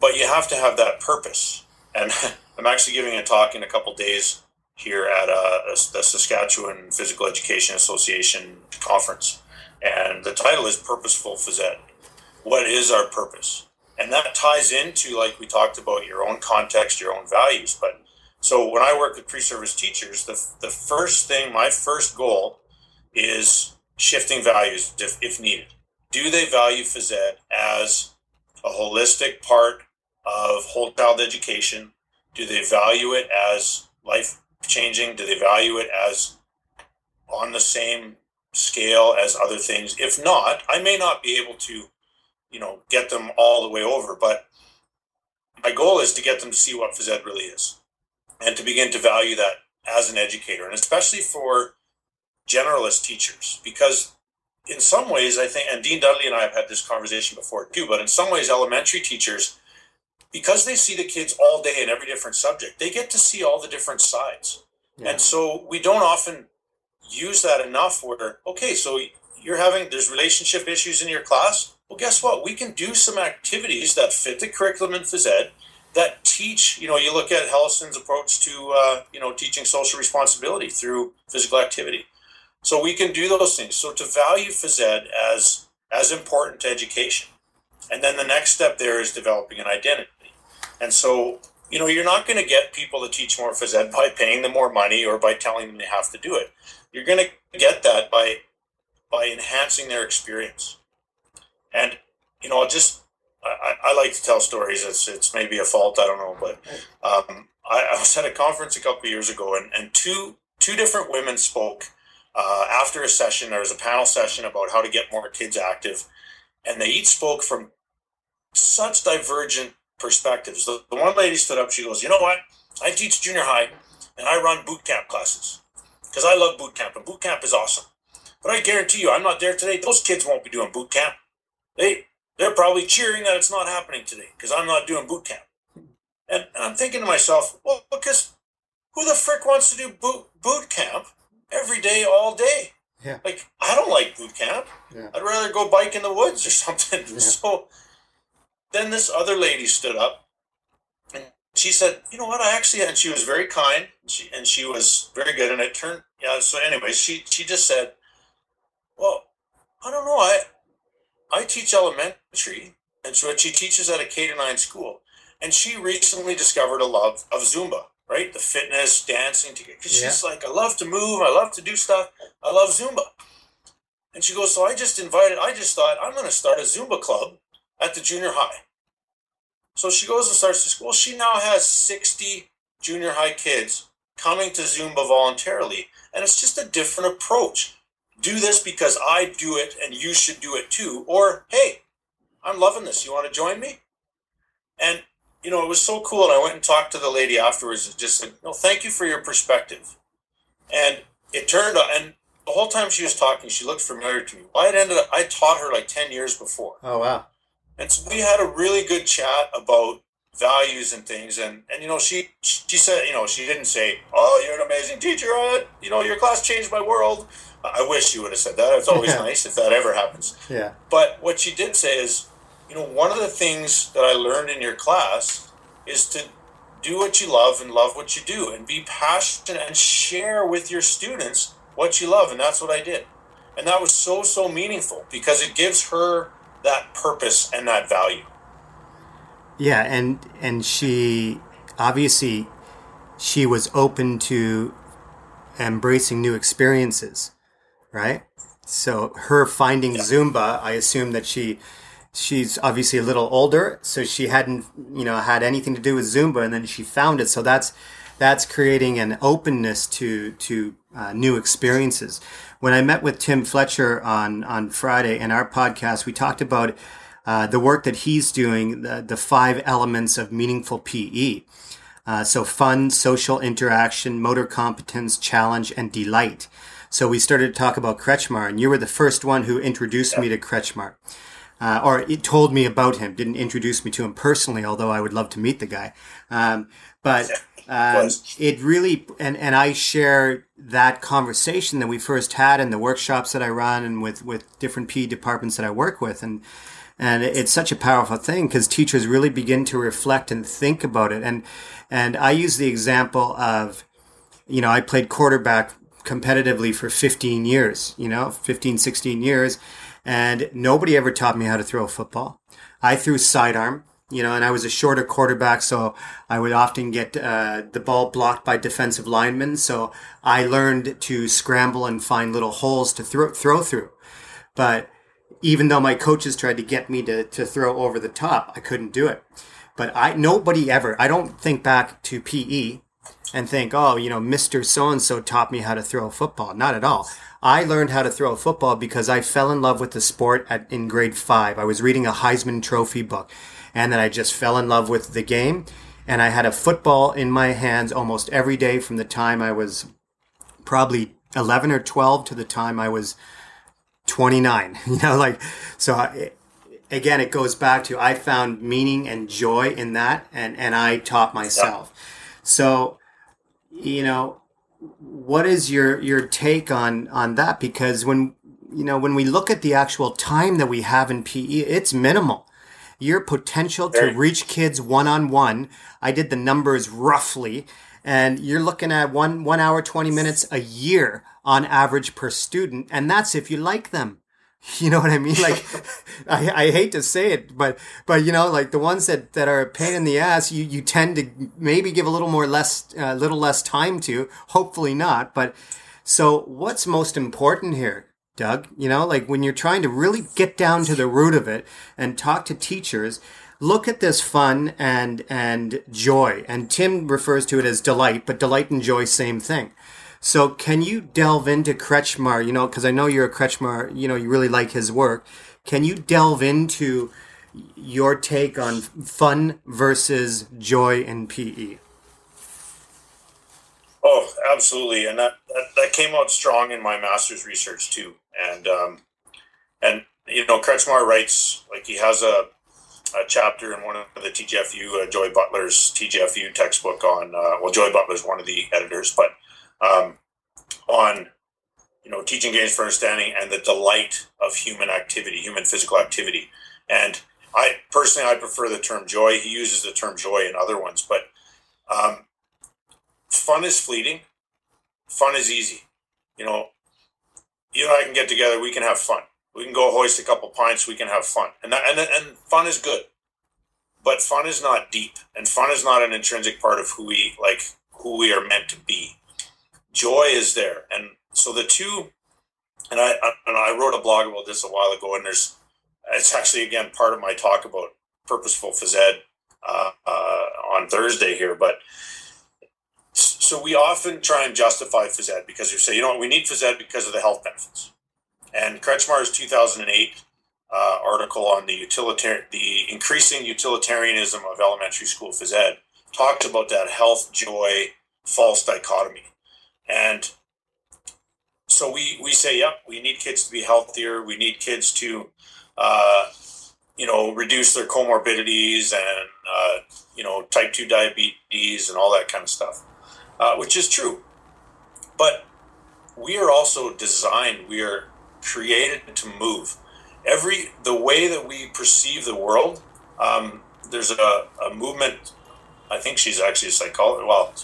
But you have to have that purpose. And I'm actually giving a talk in a couple days here at uh, the Saskatchewan Physical Education Association conference, and the title is Purposeful Phys Ed. What is our purpose? And that ties into like we talked about your own context, your own values, but So when I work with pre-service teachers, the, the first thing, my first goal is shifting values if, if needed. Do they value phys ed as a holistic part of whole child education? Do they value it as life changing? Do they value it as on the same scale as other things? If not, I may not be able to, you know, get them all the way over, but my goal is to get them to see what phys ed really is and to begin to value that as an educator and especially for generalist teachers because in some ways i think and dean dudley and i have had this conversation before too but in some ways elementary teachers because they see the kids all day in every different subject they get to see all the different sides. Yeah. and so we don't often use that enough where okay so you're having there's relationship issues in your class. Well guess what? We can do some activities that fit the curriculum in phys ed that teach you know you look at hellison's approach to uh, you know teaching social responsibility through physical activity so we can do those things. So to value phys ed as as important to education. And then the next step there is developing an identity. And so you know you're not going to get people to teach more phys ed by paying them more money or by telling them they have to do it. You're going to get that by by enhancing their experience. And you know, just I, I like to tell stories. It's it's maybe a fault, I don't know, but um, I, I, was at a conference a couple years ago, and, and two two different women spoke uh, after a session. There was a panel session about how to get more kids active, and they each spoke from such divergent perspectives. The, the one lady stood up. She goes, "You know what? I teach junior high, and I run boot camp classes because I love boot camp and boot camp is awesome. But I guarantee you, I'm not there today. Those kids won't be doing boot camp. They they're probably cheering that it's not happening today because I'm not doing boot camp. And, and I'm thinking to myself, well, because who the frick wants to do boot boot camp every day, all day? Yeah. Like I don't like boot camp. Yeah. I'd rather go bike in the woods or something. Yeah. So then this other lady stood up and she said, you know what, I actually, and she was very kind, and she, and she was very good, and it turned, yeah, so anyway, she, she just said, well, I don't know, I, I teach elementary, and so she teaches at a K to nine school, and she recently discovered a love of Zumba, right? The fitness, dancing, because yeah. she's like, I love to move, I love to do stuff, I love Zumba. And she goes, so I just invited, I just thought, I'm going to start a Zumba club at the junior high. So she goes and starts the school. She now has 60 junior high kids coming to Zumba voluntarily. And it's just a different approach. Do this because I do it and you should do it too. Or, hey, I'm loving this. You want to join me? And, you know, it was so cool. And I went and talked to the lady afterwards and just said, no, thank you for your perspective. And it turned out, and the whole time she was talking, she looked familiar to me. I had ended up, I taught her like 10 years before. Oh, wow. And so we had a really good chat about values and things. And, and you know, she she said, you know, she didn't say, "Oh, you're an amazing teacher. Ed. You know, your class changed my world." I wish she would have said that. It's always nice if that ever happens. Yeah. But what she did say is, you know, one of the things that I learned in your class is to do what you love and love what you do, and be passionate and share with your students what you love. And that's what I did. And that was so so meaningful because it gives her that purpose and that value. Yeah, and and she obviously she was open to embracing new experiences, right? So her finding yeah. Zumba, I assume that she she's obviously a little older, so she hadn't you know had anything to do with Zumba, and then she found it. So that's that's creating an openness to to uh, new experiences when I met with Tim Fletcher on on Friday in our podcast, we talked about uh, the work that he's doing, the, the five elements of meaningful PE. Uh, so fun, social interaction, motor competence, challenge, and delight. So we started to talk about Kretchmar, and you were the first one who introduced me to Kretchmar. Uh, or it told me about him, didn't introduce me to him personally, although I would love to meet the guy. Um, but um, it really, and, and I share that conversation that we first had in the workshops that I run and with, with different PE departments that I work with. And, and it's such a powerful thing because teachers really begin to reflect and think about it. And, and I use the example of, you know, I played quarterback competitively for 15 years, you know, 15, 16 years. And nobody ever taught me how to throw a football. I threw sidearm you know, and I was a shorter quarterback, so I would often get uh, the ball blocked by defensive linemen. So I learned to scramble and find little holes to throw, throw through. But even though my coaches tried to get me to, to throw over the top, I couldn't do it. But I, nobody ever, I don't think back to PE and think, oh, you know, Mr. So and so taught me how to throw a football. Not at all. I learned how to throw a football because I fell in love with the sport at, in grade five. I was reading a Heisman Trophy book and then I just fell in love with the game. And I had a football in my hands almost every day from the time I was probably 11 or 12 to the time I was 29. You know, like, so I, again, it goes back to I found meaning and joy in that, and, and I taught myself. So, you know, what is your your take on on that? Because when you know when we look at the actual time that we have in PE, it's minimal your potential to reach kids one on one. I did the numbers roughly, and you're looking at one one hour twenty minutes a year on average per student, and that's if you like them. You know what I mean? Like, I, I hate to say it, but but you know, like the ones that that are a pain in the ass, you you tend to maybe give a little more less, a uh, little less time to. Hopefully not, but. So what's most important here? Doug. You know, like when you're trying to really get down to the root of it and talk to teachers, look at this fun and and joy. And Tim refers to it as delight, but delight and joy, same thing. So can you delve into Kretchmar? You know, because I know you're a Kretchmar. You know, you really like his work. Can you delve into your take on fun versus joy in PE? Oh, absolutely, and that, that, that came out strong in my master's research too and um, and you know Kretchmar writes like he has a, a chapter in one of the TGFU uh, Joy Butler's TGFU textbook on uh, well Joy Butler's one of the editors, but um, on you know teaching games for understanding and the delight of human activity, human physical activity, and I personally I prefer the term joy. He uses the term joy in other ones, but um, fun is fleeting. Fun is easy. You know, you and I can get together. We can have fun. We can go hoist a couple pints. We can have fun, and that, and and fun is good. But fun is not deep, and fun is not an intrinsic part of who we like, who we are meant to be. Joy is there, and so the two. And I, I and I wrote a blog about this a while ago, and there's it's actually again part of my talk about purposeful phys ed uh, uh, on Thursday here, but so we often try and justify phys ed because you say, you know what, we need phys ed because of the health benefits. And Kretchmar's 2008 uh, article on the utilitarian, the increasing utilitarianism of elementary school phys ed talked about that health joy false dichotomy. And so we, we say, yep, we need kids to be healthier. We need kids to, uh, you know, reduce their comorbidities and, uh, you know, type 2 diabetes and all that kind of stuff uh, which is true. But we are also designed, we are created to move. Every the way that we perceive the world, um, there's a, a movement. I think she's actually a psychologist. Well,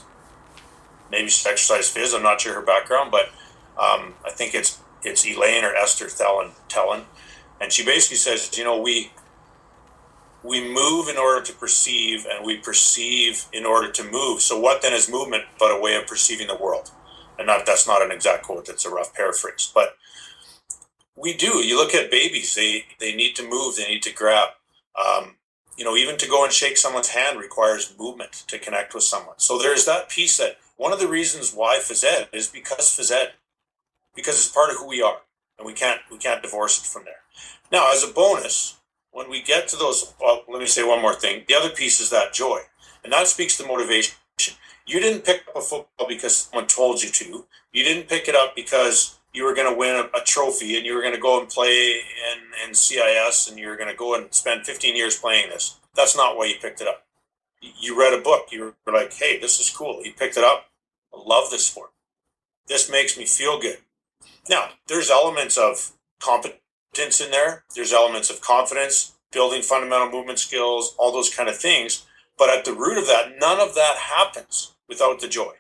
maybe she's exercise phys. I'm not sure her background, but um, I think it's it's Elaine or Esther Thelen, Tellen, and she basically says, you know, we we move in order to perceive and we perceive in order to move. So what then is movement but a way of perceiving the world? And not that's not an exact quote that's a rough paraphrase. But we do. You look at babies they they need to move they need to grab um, you know even to go and shake someone's hand requires movement to connect with someone. So there's that piece that one of the reasons why ed is because ed because it's part of who we are and we can't we can't divorce it from there now as a bonus when we get to those, well, let me say one more thing. The other piece is that joy, and that speaks to motivation. You didn't pick up a football because someone told you to. You didn't pick it up because you were going to win a, a, trophy and you were going to go and play in, in CIS and you were going to go and spend 15 years playing this. That's not why you picked it up. You read a book. You were like, hey, this is cool. You picked it up. I love this sport. This makes me feel good. Now, there's elements of competence in there. There's elements of confidence, building fundamental movement skills, all those kind of things. But at the root of that, none of that happens without the joy.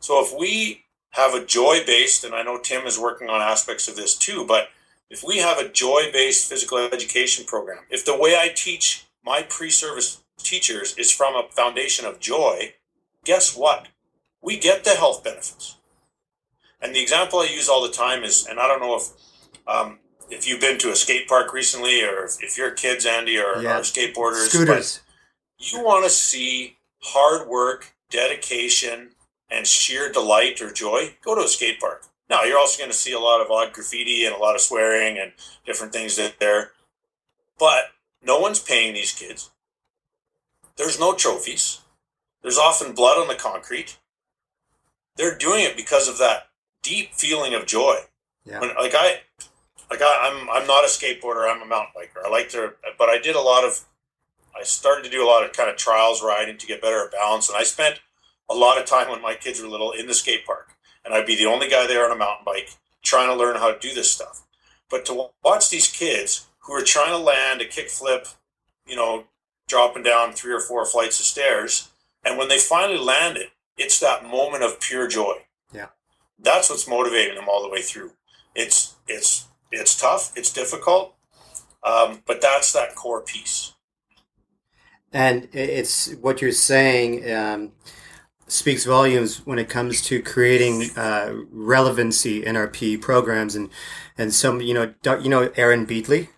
So if we have a joy based, and I know Tim is working on aspects of this too, but if we have a joy based physical education program, if the way I teach my pre-service teachers is from a foundation of joy, guess what? We get the health benefits. And the example I use all the time is, and I don't know if um, if you've been to a skate park recently, or if, if your kids, Andy, are, Yeah. are skateboarders, Scooters. but you want to see hard work, dedication, and sheer delight or joy, go to a skate park. Now, you're also going to see a lot of odd graffiti and a lot of swearing and different things that there. But no one's paying these kids. There's no trophies. There's often blood on the concrete. They're doing it because of that deep feeling of joy. Yeah. When, like I, like I, I'm, I'm not a skateboarder. I'm a mountain biker. I like to, but I did a lot of, I started to do a lot of kind of trials riding to get better at balance, and I spent a lot of time when my kids were little in the skate park, and I'd be the only guy there on a mountain bike trying to learn how to do this stuff. But to watch these kids who are trying to land a kickflip, you know, dropping down three or four flights of stairs, and when they finally land it, it's that moment of pure joy. Yeah. That's what's motivating them all the way through. It's it's it's tough, it's difficult, um, but that's that core piece. And it's what you're saying um, speaks volumes when it comes to creating uh, relevancy in our PE programs. And and some, you know, you know, Aaron Beighle,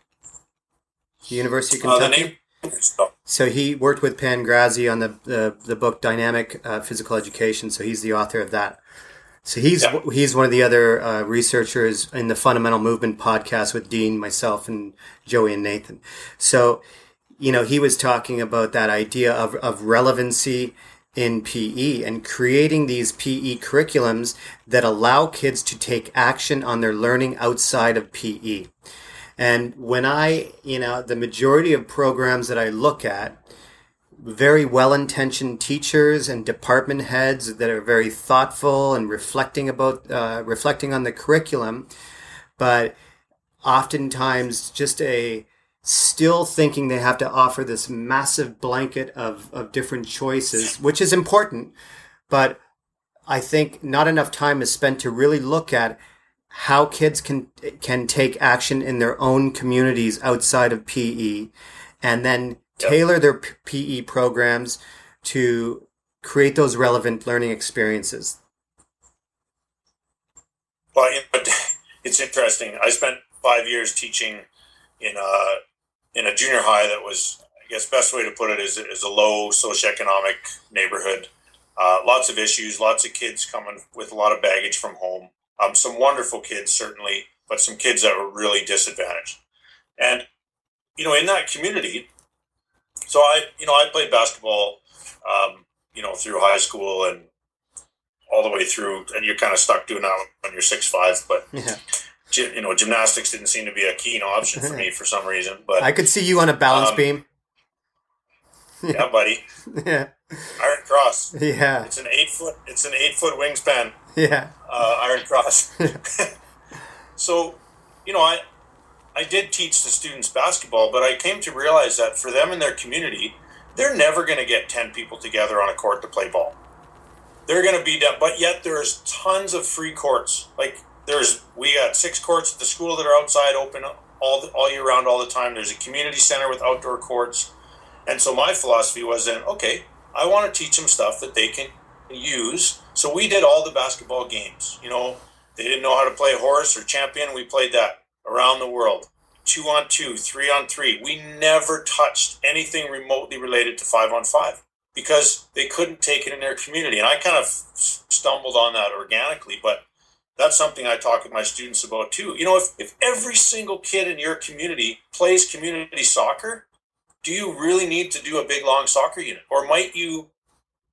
University of Uh, Kentucky. name. So, So he worked with Pangrazi on the the, the book Dynamic uh, Physical Education. So he's the author of that. So he's Yeah. he's one of the other uh, researchers in the Fundamental Movement podcast with Dean, myself, and Joey and Nathan. So you know he was talking about that idea of of relevancy in PE and creating these PE curriculums that allow kids to take action on their learning outside of PE. And when I, you know, the majority of programs that I look at, very well intentioned teachers and department heads that are very thoughtful and reflecting about, uh, reflecting on the curriculum, but oftentimes just a still thinking they have to offer this massive blanket of, of different choices, which is important, but I think not enough time is spent to really look at how kids can can take action in their own communities outside of PE, and then tailor their PE programs to create those relevant learning experiences. well, it's interesting. I spent five years teaching in a in a junior high that was, I guess, best way to put it is is a low socioeconomic neighborhood. Uh, lots of issues, lots of kids coming with a lot of baggage from home. Um, some wonderful kids, certainly, but some kids that were really disadvantaged. And you know, in that community, so I, you know, I played basketball, um, you know, through high school and all the way through, and you're kind of stuck doing that when you're six five. But Yeah. you know, gymnastics didn't seem to be a keen option for me for some reason. But I could see you on a balance Um, beam. yeah, buddy, Yeah, Iron Cross. yeah, It's an eight foot. It's an eight foot wingspan. yeah, uh, Iron Cross. so, you know, I I did teach the students basketball, but I came to realize that for them and their community, they're never going to get ten people together on a court to play ball. They're going to be done, but yet there's tons of free courts. Like there's we got six courts at the school that are outside, open all the, all year round, all the time. There's a community center with outdoor courts, and so my philosophy was then okay. I want to teach them stuff that they can use. So we did all the basketball games. You know, they didn't know how to play horse or champion. We played that around the world. Two on two, three on three. We never touched anything remotely related to five on five because they couldn't take it in their community. And I kind of stumbled on that organically, but that's something I talk with my students about too. You know, if, if every single kid in your community plays community soccer, do you really need to do a big long soccer unit? Or might you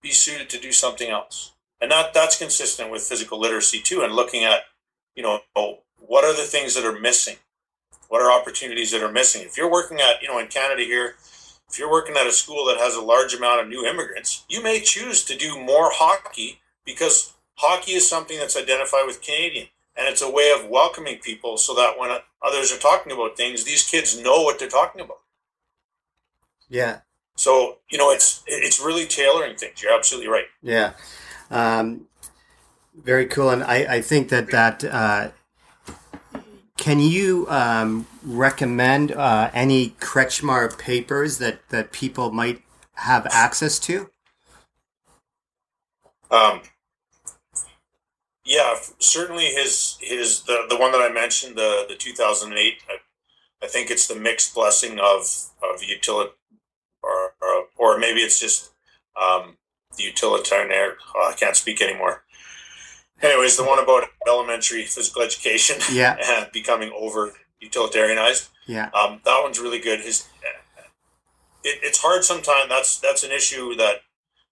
be suited to do something else? And that that's consistent with physical literacy too, and looking at, you know, oh, what are the things that are missing? What are opportunities that are missing? If you're working at, you know, in Canada here, if you're working at a school that has a large amount of new immigrants, you may choose to do more hockey because hockey is something that's identified with Canadian. And it's a way of welcoming people so that when others are talking about things, these kids know what they're talking about. yeah, So, you know, it's it's really tailoring things. You're absolutely right. yeah. Um, very cool, and I, I think that that uh, can you um, recommend uh, any Kretchmar papers that, that people might have access to? Um, yeah, certainly his his the, the one that I mentioned the the 2008. I, I think it's the mixed blessing of of utility, or, maybe it's just um, the utilitarian. Oh, I can't speak anymore. Anyways, the one about elementary physical education Yeah. and becoming over utilitarianized. Yeah. Um, that one's really good. His it, it's hard sometimes. That's that's an issue that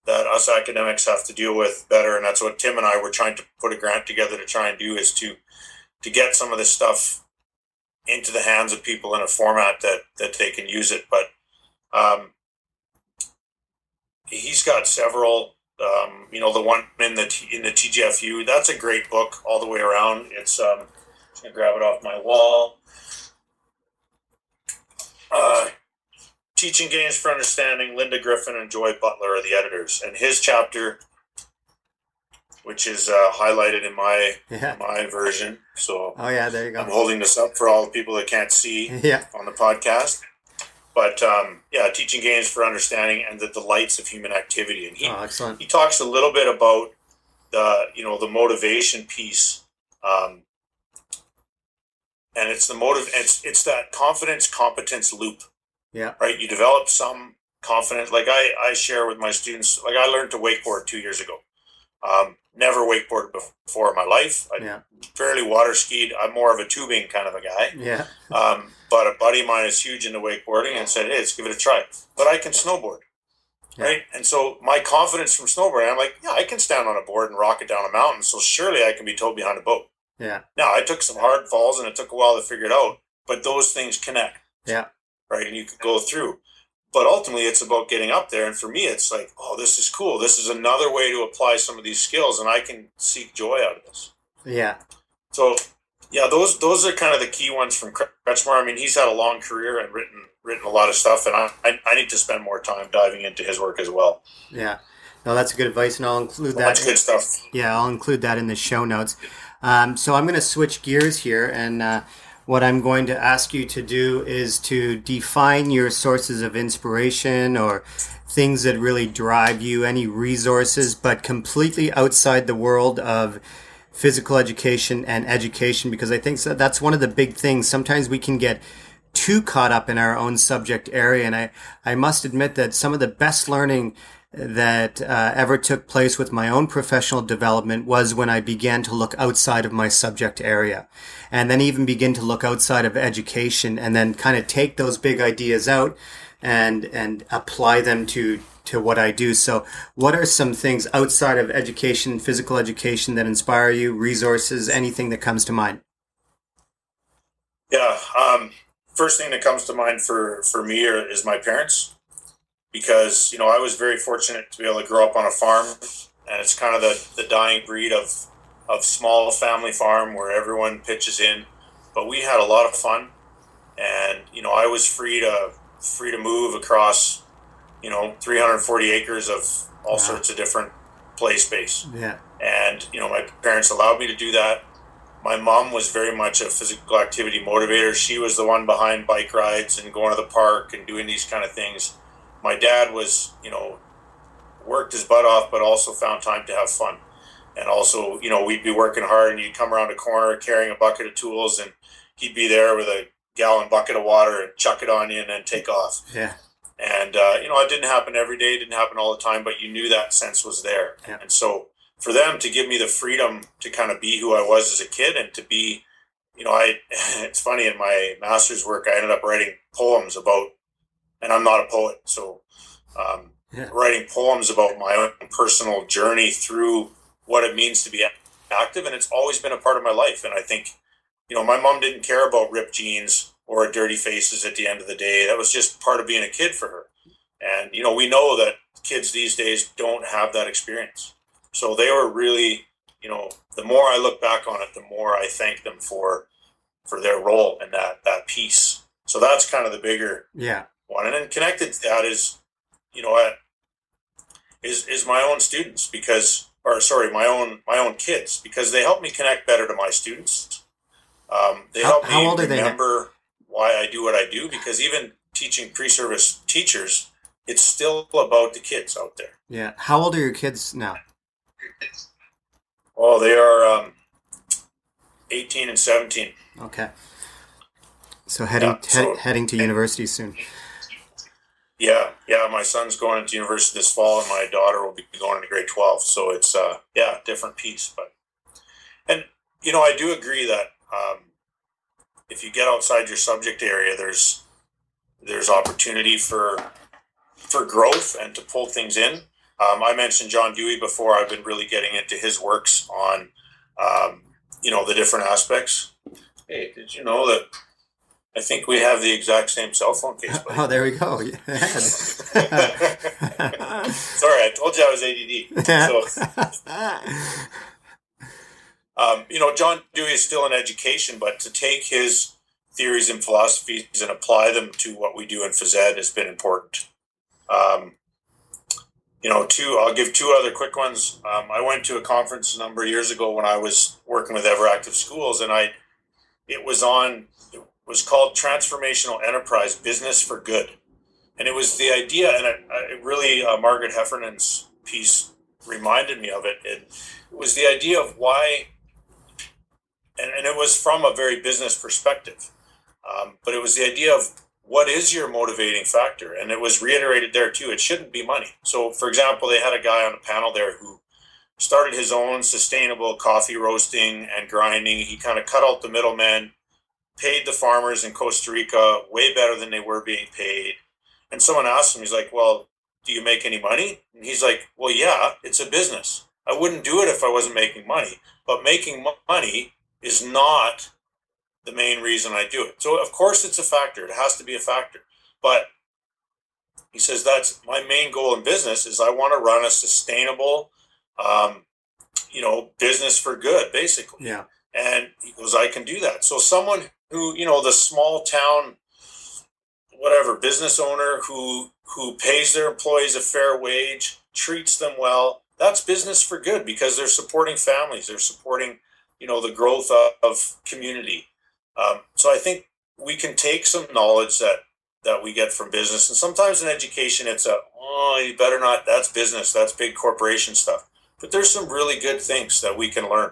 that us academics have to deal with better, and that's what Tim and I were trying to put a grant together to try and do is to to get some of this stuff into the hands of people in a format that that they can use it. But um, he's got several. Um, you know, the one in the T- in the TGFU. That's a great book all the way around. It's um, just gonna grab it off my wall. Uh, Teaching Games for Understanding, Linda Griffin and Joy Butler are the editors. And his chapter, which is uh, highlighted in my Yeah. my version. So Oh yeah, there you go. I'm holding this up for all the people that can't see Yeah. on the podcast. But um, yeah, Teaching Games for Understanding and the Delights of Human Activity. And he, Oh, he talks a little bit about the you know the motivation piece um, and it's the motive it's it's that confidence competence loop Yeah. right you develop some confidence like i i share with my students like i learned to wakeboard two years ago um, never wakeboarded before in my life i Yeah. fairly water skied i'm more of a tubing kind of a guy Yeah. But a buddy of mine is huge into wakeboarding and said hey let's give it a try but i can snowboard Yeah. right? And so my confidence from snowboarding, I'm like, yeah, I can stand on a board and rock it down a mountain. So surely I can be towed behind a boat. Yeah. Now I took some hard falls and it took a while to figure it out, but those things connect, Yeah. right? And you could go through. But ultimately, it's about getting up there. And for me, it's like, oh, this is cool. This is another way to apply some of these skills, and I can seek joy out of this. Yeah. So, yeah, those those are kind of the key ones from Kretchmar. I mean, he's had a long career and written written a lot of stuff, and I I, I need to spend more time diving into his work as well. Yeah. No, that's good advice, and I'll include That's that. good stuff. Yeah, I'll include that in the show notes. Um, so I'm going to switch gears here, and uh, what I'm going to ask you to do is to define your sources of inspiration or things that really drive you, any resources, but completely outside the world of physical education and education, because I think so that's one of the big things. Sometimes we can get too caught up in our own subject area, and I, I must admit that some of the best learning that uh, ever took place with my own professional development was when I began to look outside of my subject area and then even begin to look outside of education and then kind of take those big ideas out and and apply them to to what I do. So what are some things outside of education, physical education that inspire you, resources, anything that comes to mind? Yeah. Um, first thing that comes to mind for for me are, is my parents, because you know I was very fortunate to be able to grow up on a farm, and it's kind of the, the dying breed of of small family farm where everyone pitches in, but we had a lot of fun, and you know I was free to free to move across, you know, 340 acres of all Wow. sorts of different play space Yeah. and you know my parents allowed me to do that my mom was very much a physical activity motivator she was the one behind bike rides and going to the park and doing these kind of things my dad was you know worked his butt off but also found time to have fun and also you know we'd be working hard and you'd come around a corner carrying a bucket of tools and he'd be there with a gallon bucket of water and chuck it on you and then take off Yeah. And uh, you know, it didn't happen every day, it didn't happen all the time, but you knew that sense was there. Yeah. And so for them to give me the freedom to kind of be who I was as a kid and to be, you know, I it's funny in my master's work I ended up writing poems about, and I'm not a poet, so um, Yeah. writing poems about my own personal journey through what it means to be active, and it's always been a part of my life. And I think, you know, my mom didn't care about ripped jeans or dirty faces at the end of the day. That was just part of being a kid for her. And, you know, we know that kids these days don't have that experience. So they were really, you know, the more I look back on it, the more I thank them for for their role in that that piece. So that's kind of the bigger Yeah. one. And then connected to that is, you know, I, is is my own students because, or sorry, my own my own kids because they help me connect better to my students. Um, they How- help how me old are they now? Why I do what I do because even teaching pre-service teachers, it's still about the kids out there. Yeah. How old are your kids now? Oh, they are um, 18 and 17. Okay. So heading Yeah, so- he- heading to university soon. Yeah, yeah. My son's going to university this fall, and my daughter will be going into grade 12. So it's uh, yeah, different piece. But and you know, I do agree that um, if you get outside your subject area, there's there's opportunity for for growth and to pull things in. Um, I mentioned John Dewey before. I've been really getting into his works on um, you know the different aspects. Hey, did you know that? I think we have the exact same cell phone case. buddy. Oh, there we go. Yeah. Sorry, I told you I was ADD. So, um, you know, John Dewey is still in education, but to take his theories and philosophies and apply them to what we do in phys ed has been important. Um, you know, two, I'll give two other quick ones. Um, I went to a conference a number of years ago when I was working with Everactive Schools, and I, it was on, it was called Transformational Enterprise Business for Good and it was the idea, and it, it really uh, Margaret Heffernan's piece reminded me of it. it. It was the idea of why, and, and it was from a very business perspective, um, but it was the idea of what is your motivating factor, and it was reiterated there too. It shouldn't be money. So, for example, they had a guy on a panel there who started his own sustainable coffee roasting and grinding. He kind of cut out the middlemen, paid the farmers in Costa Rica way better than they were being paid and someone asked him, he's like, Well, do you make any money? And he's like, Well, yeah, it's a business. I wouldn't do it if I wasn't making money. But making money is not the main reason I do it. So, of course, it's a factor. It has to be a factor. But he says that's my main goal in business is I want to run a sustainable, um, you know, business for good, basically. yeah. And he goes, I can do that. So someone who, you know, the small town, whatever business owner who who pays their employees a fair wage, treats them well, that's business for good because they're supporting families, they're supporting, you know, the growth of, community. Um, so I think we can take some knowledge that that we get from business, and sometimes in education, it's a oh, you better not. That's business. That's big corporation stuff. But there's some really good things that we can learn.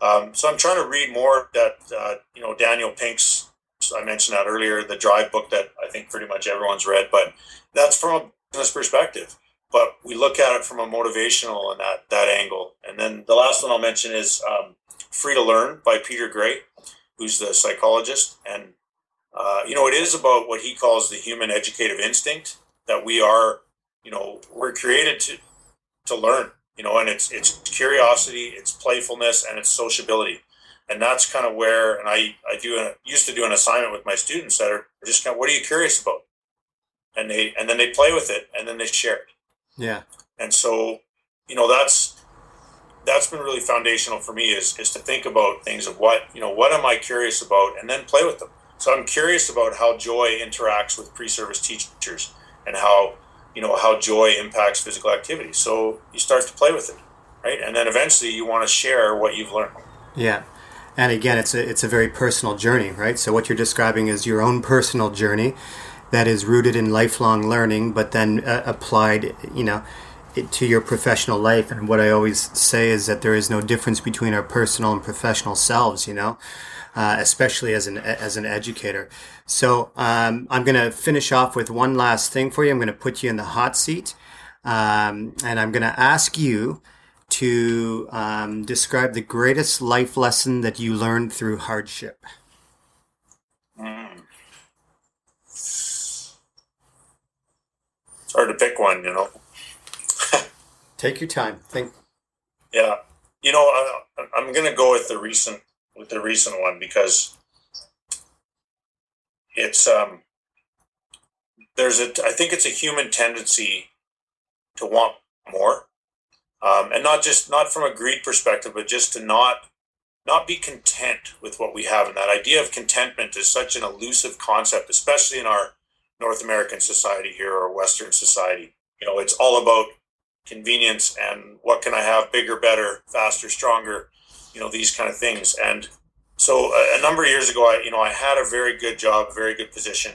Um, so I'm trying to read more that uh, you know Daniel Pink's. I mentioned that earlier, the Drive book that I think pretty much everyone's read, but that's from a business perspective. But we look at it from a motivational and that that angle. And then the last one I'll mention is um, Free to Learn by Peter Gray, who's the psychologist. And uh, you know, it is about what he calls the human educative instinct that we are, you know, we're created to to learn you know, and it's it's curiosity, it's playfulness, and it's sociability, and that's kind of where. And I I do a, used to do an assignment with my students that are just kind of what are you curious about, and they and then they play with it, and then they share it, Yeah. and so you know that's that's been really foundational for me is is to think about things of what you know what am I curious about, and then play with them. So I'm curious about how joy interacts with pre-service teachers and how you know how joy impacts physical activity so you start to play with it right and then eventually you want to share what you've learned Yeah. And again, it's a it's a very personal journey, right? So what you're describing is your own personal journey that is rooted in lifelong learning, but then uh, applied, you know, it, to your professional life. And what I always say is that there is no difference between our personal and professional selves, you know, uh, especially as an as an educator. So um, I'm going to finish off with one last thing for you. I'm going to put you in the hot seat, um, and I'm going to ask you to um, describe the greatest life lesson that you learned through hardship. mm. it's hard to pick one you know Take your time. Think. yeah you know i'm going to go with the recent with the recent one because it's um there's a i think it's a human tendency to want more um, and not just not from a greed perspective but just to not not be content with what we have and that idea of contentment is such an elusive concept especially in our north american society here or western society you know it's all about convenience and what can i have bigger better faster stronger you know these kind of things. And so a, a, number of years ago, I you know I had a very good job, very good position,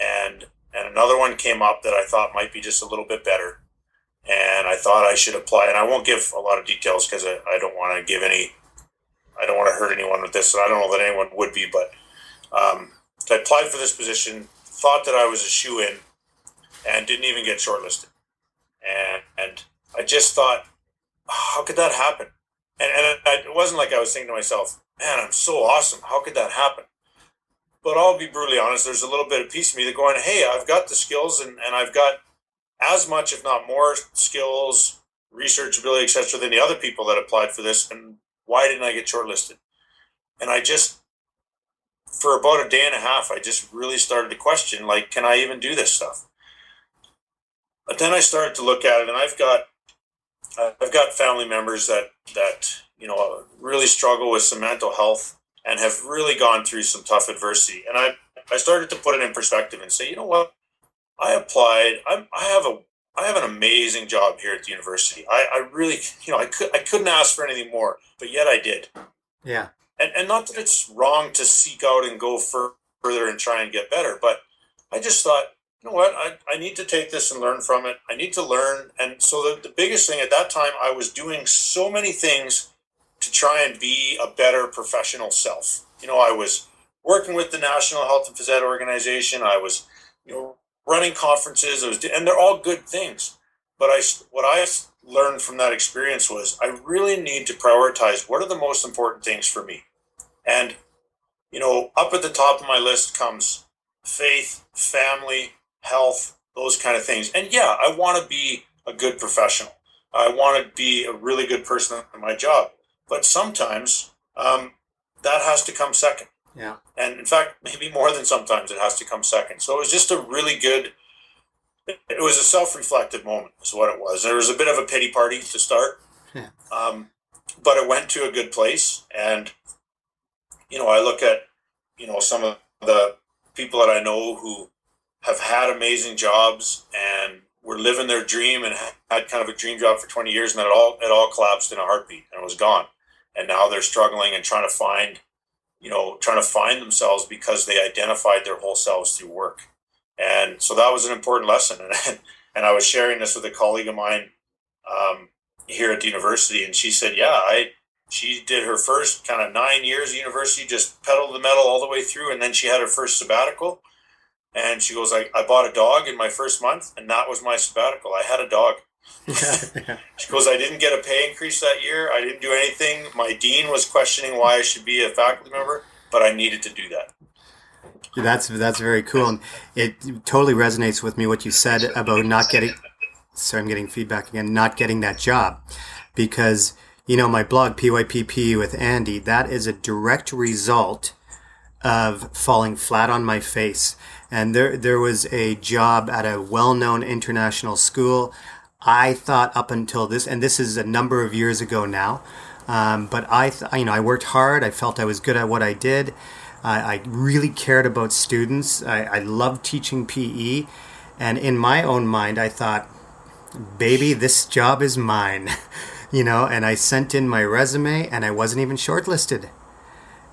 and and another one came up that I thought might be just a little bit better, and I thought I should apply. And I won't give a lot of details because I, I don't want to give any, I don't want to hurt anyone with this, and I don't know that anyone would be, but um, I applied for this position, thought that I was a shoe in, and didn't even get shortlisted, and and I just thought, how could that happen? And, and it, it wasn't like I was thinking to myself, man, I'm so awesome. How could that happen? But I'll be brutally honest, there's a little bit of piece of me that going, hey, I've got the skills and, and I've got as much, if not more, skills, research ability, etc., than the other people that applied for this. And why didn't I get shortlisted? And I just, for about a day and a half, I just really started to question, like, can I even do this stuff? But then I started to look at it, and I've got, I've got family members that that you know, really struggle with some mental health and have really gone through some tough adversity. And I, I started to put it in perspective and say, you know what, I applied. I'm, I have a, I have an amazing job here at the university. I, I really, you know, I could, I couldn't ask for anything more, but yet I did. Yeah. And, and not that it's wrong to seek out and go further and try and get better, but I just thought, you know what, I, I need to take this and learn from it. I need to learn. And so the, the biggest thing at that time, I was doing so many things to try and be a better professional self. You know, I was working with the National Health and Phys Ed organization. I was, you know, running conferences. I was, and they're all good things. But I, what I learned from that experience was I really need to prioritize what are the most important things for me. And, you know, up at the top of my list comes faith, family, health, those kind of things. And yeah, I want to be a good professional. I want to be a really good person at my job. But sometimes um, that has to come second. Yeah. And in fact, maybe more than sometimes it has to come second. So it was just a really good, it was a self reflective moment, is what it was. There was a bit of a pity party to start. Yeah. Um, but it went to a good place. And, you know, I look at, you know, some of the people that I know who have had amazing jobs and were living their dream and had kind of a dream job for 20 years and then it all it all collapsed in a heartbeat and was gone. And now they're struggling and trying to find you know trying to find themselves because they identified their whole selves through work. And so that was an important lesson. And, and i was sharing this with a colleague of mine um, here at the university and she said yeah i she did her first kind of nine years of university just pedaled the metal all the way through and then she had her first sabbatical and she goes I, I bought a dog in my first month and that was my sabbatical i had a dog she goes, I didn't get a pay increase that year. I didn't do anything. My dean was questioning why I should be a faculty member, but I needed to do that. That's that's very cool, and it totally resonates with me what you said about not getting. Sorry, I'm getting feedback again. Not getting that job, because you know my blog PYP PE with Andy. That is a direct result of falling flat on my face. And there there was a job at a well-known international school. I thought up until this, and this is a number of years ago now, um, but I, th- you know, I worked hard. I felt I was good at what I did. I, I really cared about students. I, I loved teaching PE, and in my own mind, I thought, "Baby, this job is mine," you know. And I sent in my resume, and I wasn't even shortlisted.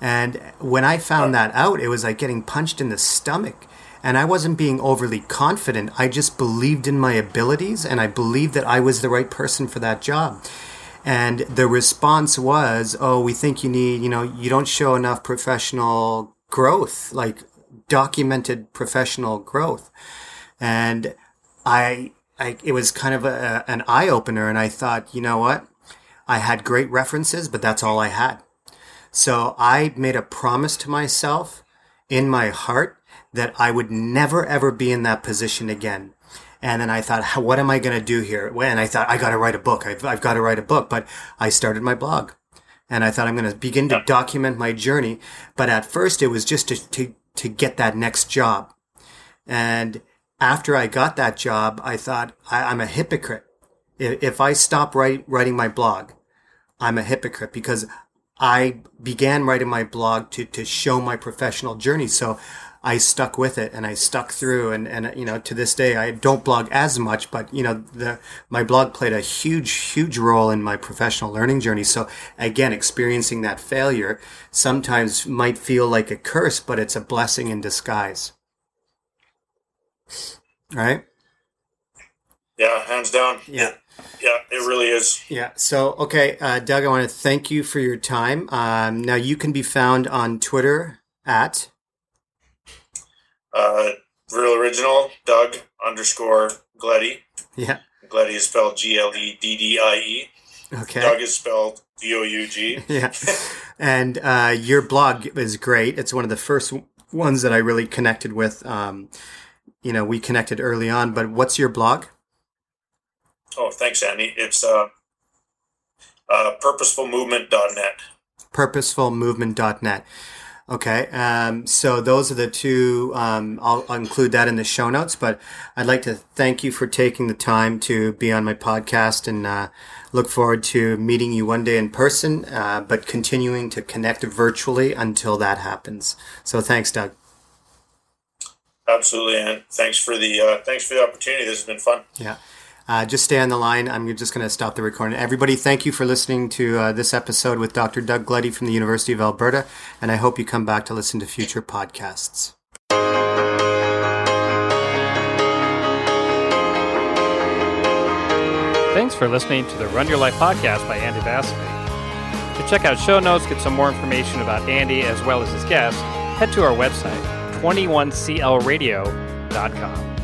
And when I found that out, it was like getting punched in the stomach and I wasn't being overly confident. I just believed in my abilities and I believed that I was the right person for that job. And the response was, oh, we think you need, you know, you don't show enough professional growth, like documented professional growth. And I, I it was kind of a, an eye opener. And I thought, you know what? I had great references, but that's all I had. So I made a promise to myself in my heart that I would never ever be in that position again. And then I thought, what am I going to do here? And I thought, I got to write a book. I've, I've got to write a book. But I started my blog and I thought I'm going to begin to document my journey. But at first it was just to, to, to get that next job. And after I got that job, I thought I, am a hypocrite. If, if I stop write, writing my blog, I'm a hypocrite because I began writing my blog to, to show my professional journey. So I stuck with it and I stuck through. And, and, you know, to this day, I don't blog as much, but, you know, the, my blog played a huge, huge role in my professional learning journey. So again, experiencing that failure sometimes might feel like a curse, but it's a blessing in disguise. Right? Yeah, hands down. Yeah. Yeah, it really is. Yeah. So, okay, uh, Doug, I want to thank you for your time. Um, now, you can be found on Twitter at uh, real original Doug underscore Gleddie. Yeah. Gleddie is spelled G L E D D I E. Okay. Doug is spelled D O U G. Yeah. and uh, your blog is great. It's one of the first ones that I really connected with. Um, you know, we connected early on, but what's your blog? Oh, thanks, Andy. It's uh, uh, purposefulmovement.net. Purposefulmovement.net. Okay, um, so those are the two. Um, I'll, I'll, include that in the show notes. But I'd like to thank you for taking the time to be on my podcast, and uh, look forward to meeting you one day in person. Uh, but continuing to connect virtually until that happens. So thanks, Doug. Absolutely, and thanks for the uh, thanks for the opportunity. This has been fun. Yeah. Uh, just stay on the line. I'm just going to stop the recording. Everybody, thank you for listening to uh, this episode with Dr. Doug Gleddie from the University of Alberta, and I hope you come back to listen to future podcasts. Thanks for listening to the Run Your Life podcast by Andy Vasily. To check out show notes, get some more information about Andy as well as his guests, head to our website, 21clradio.com.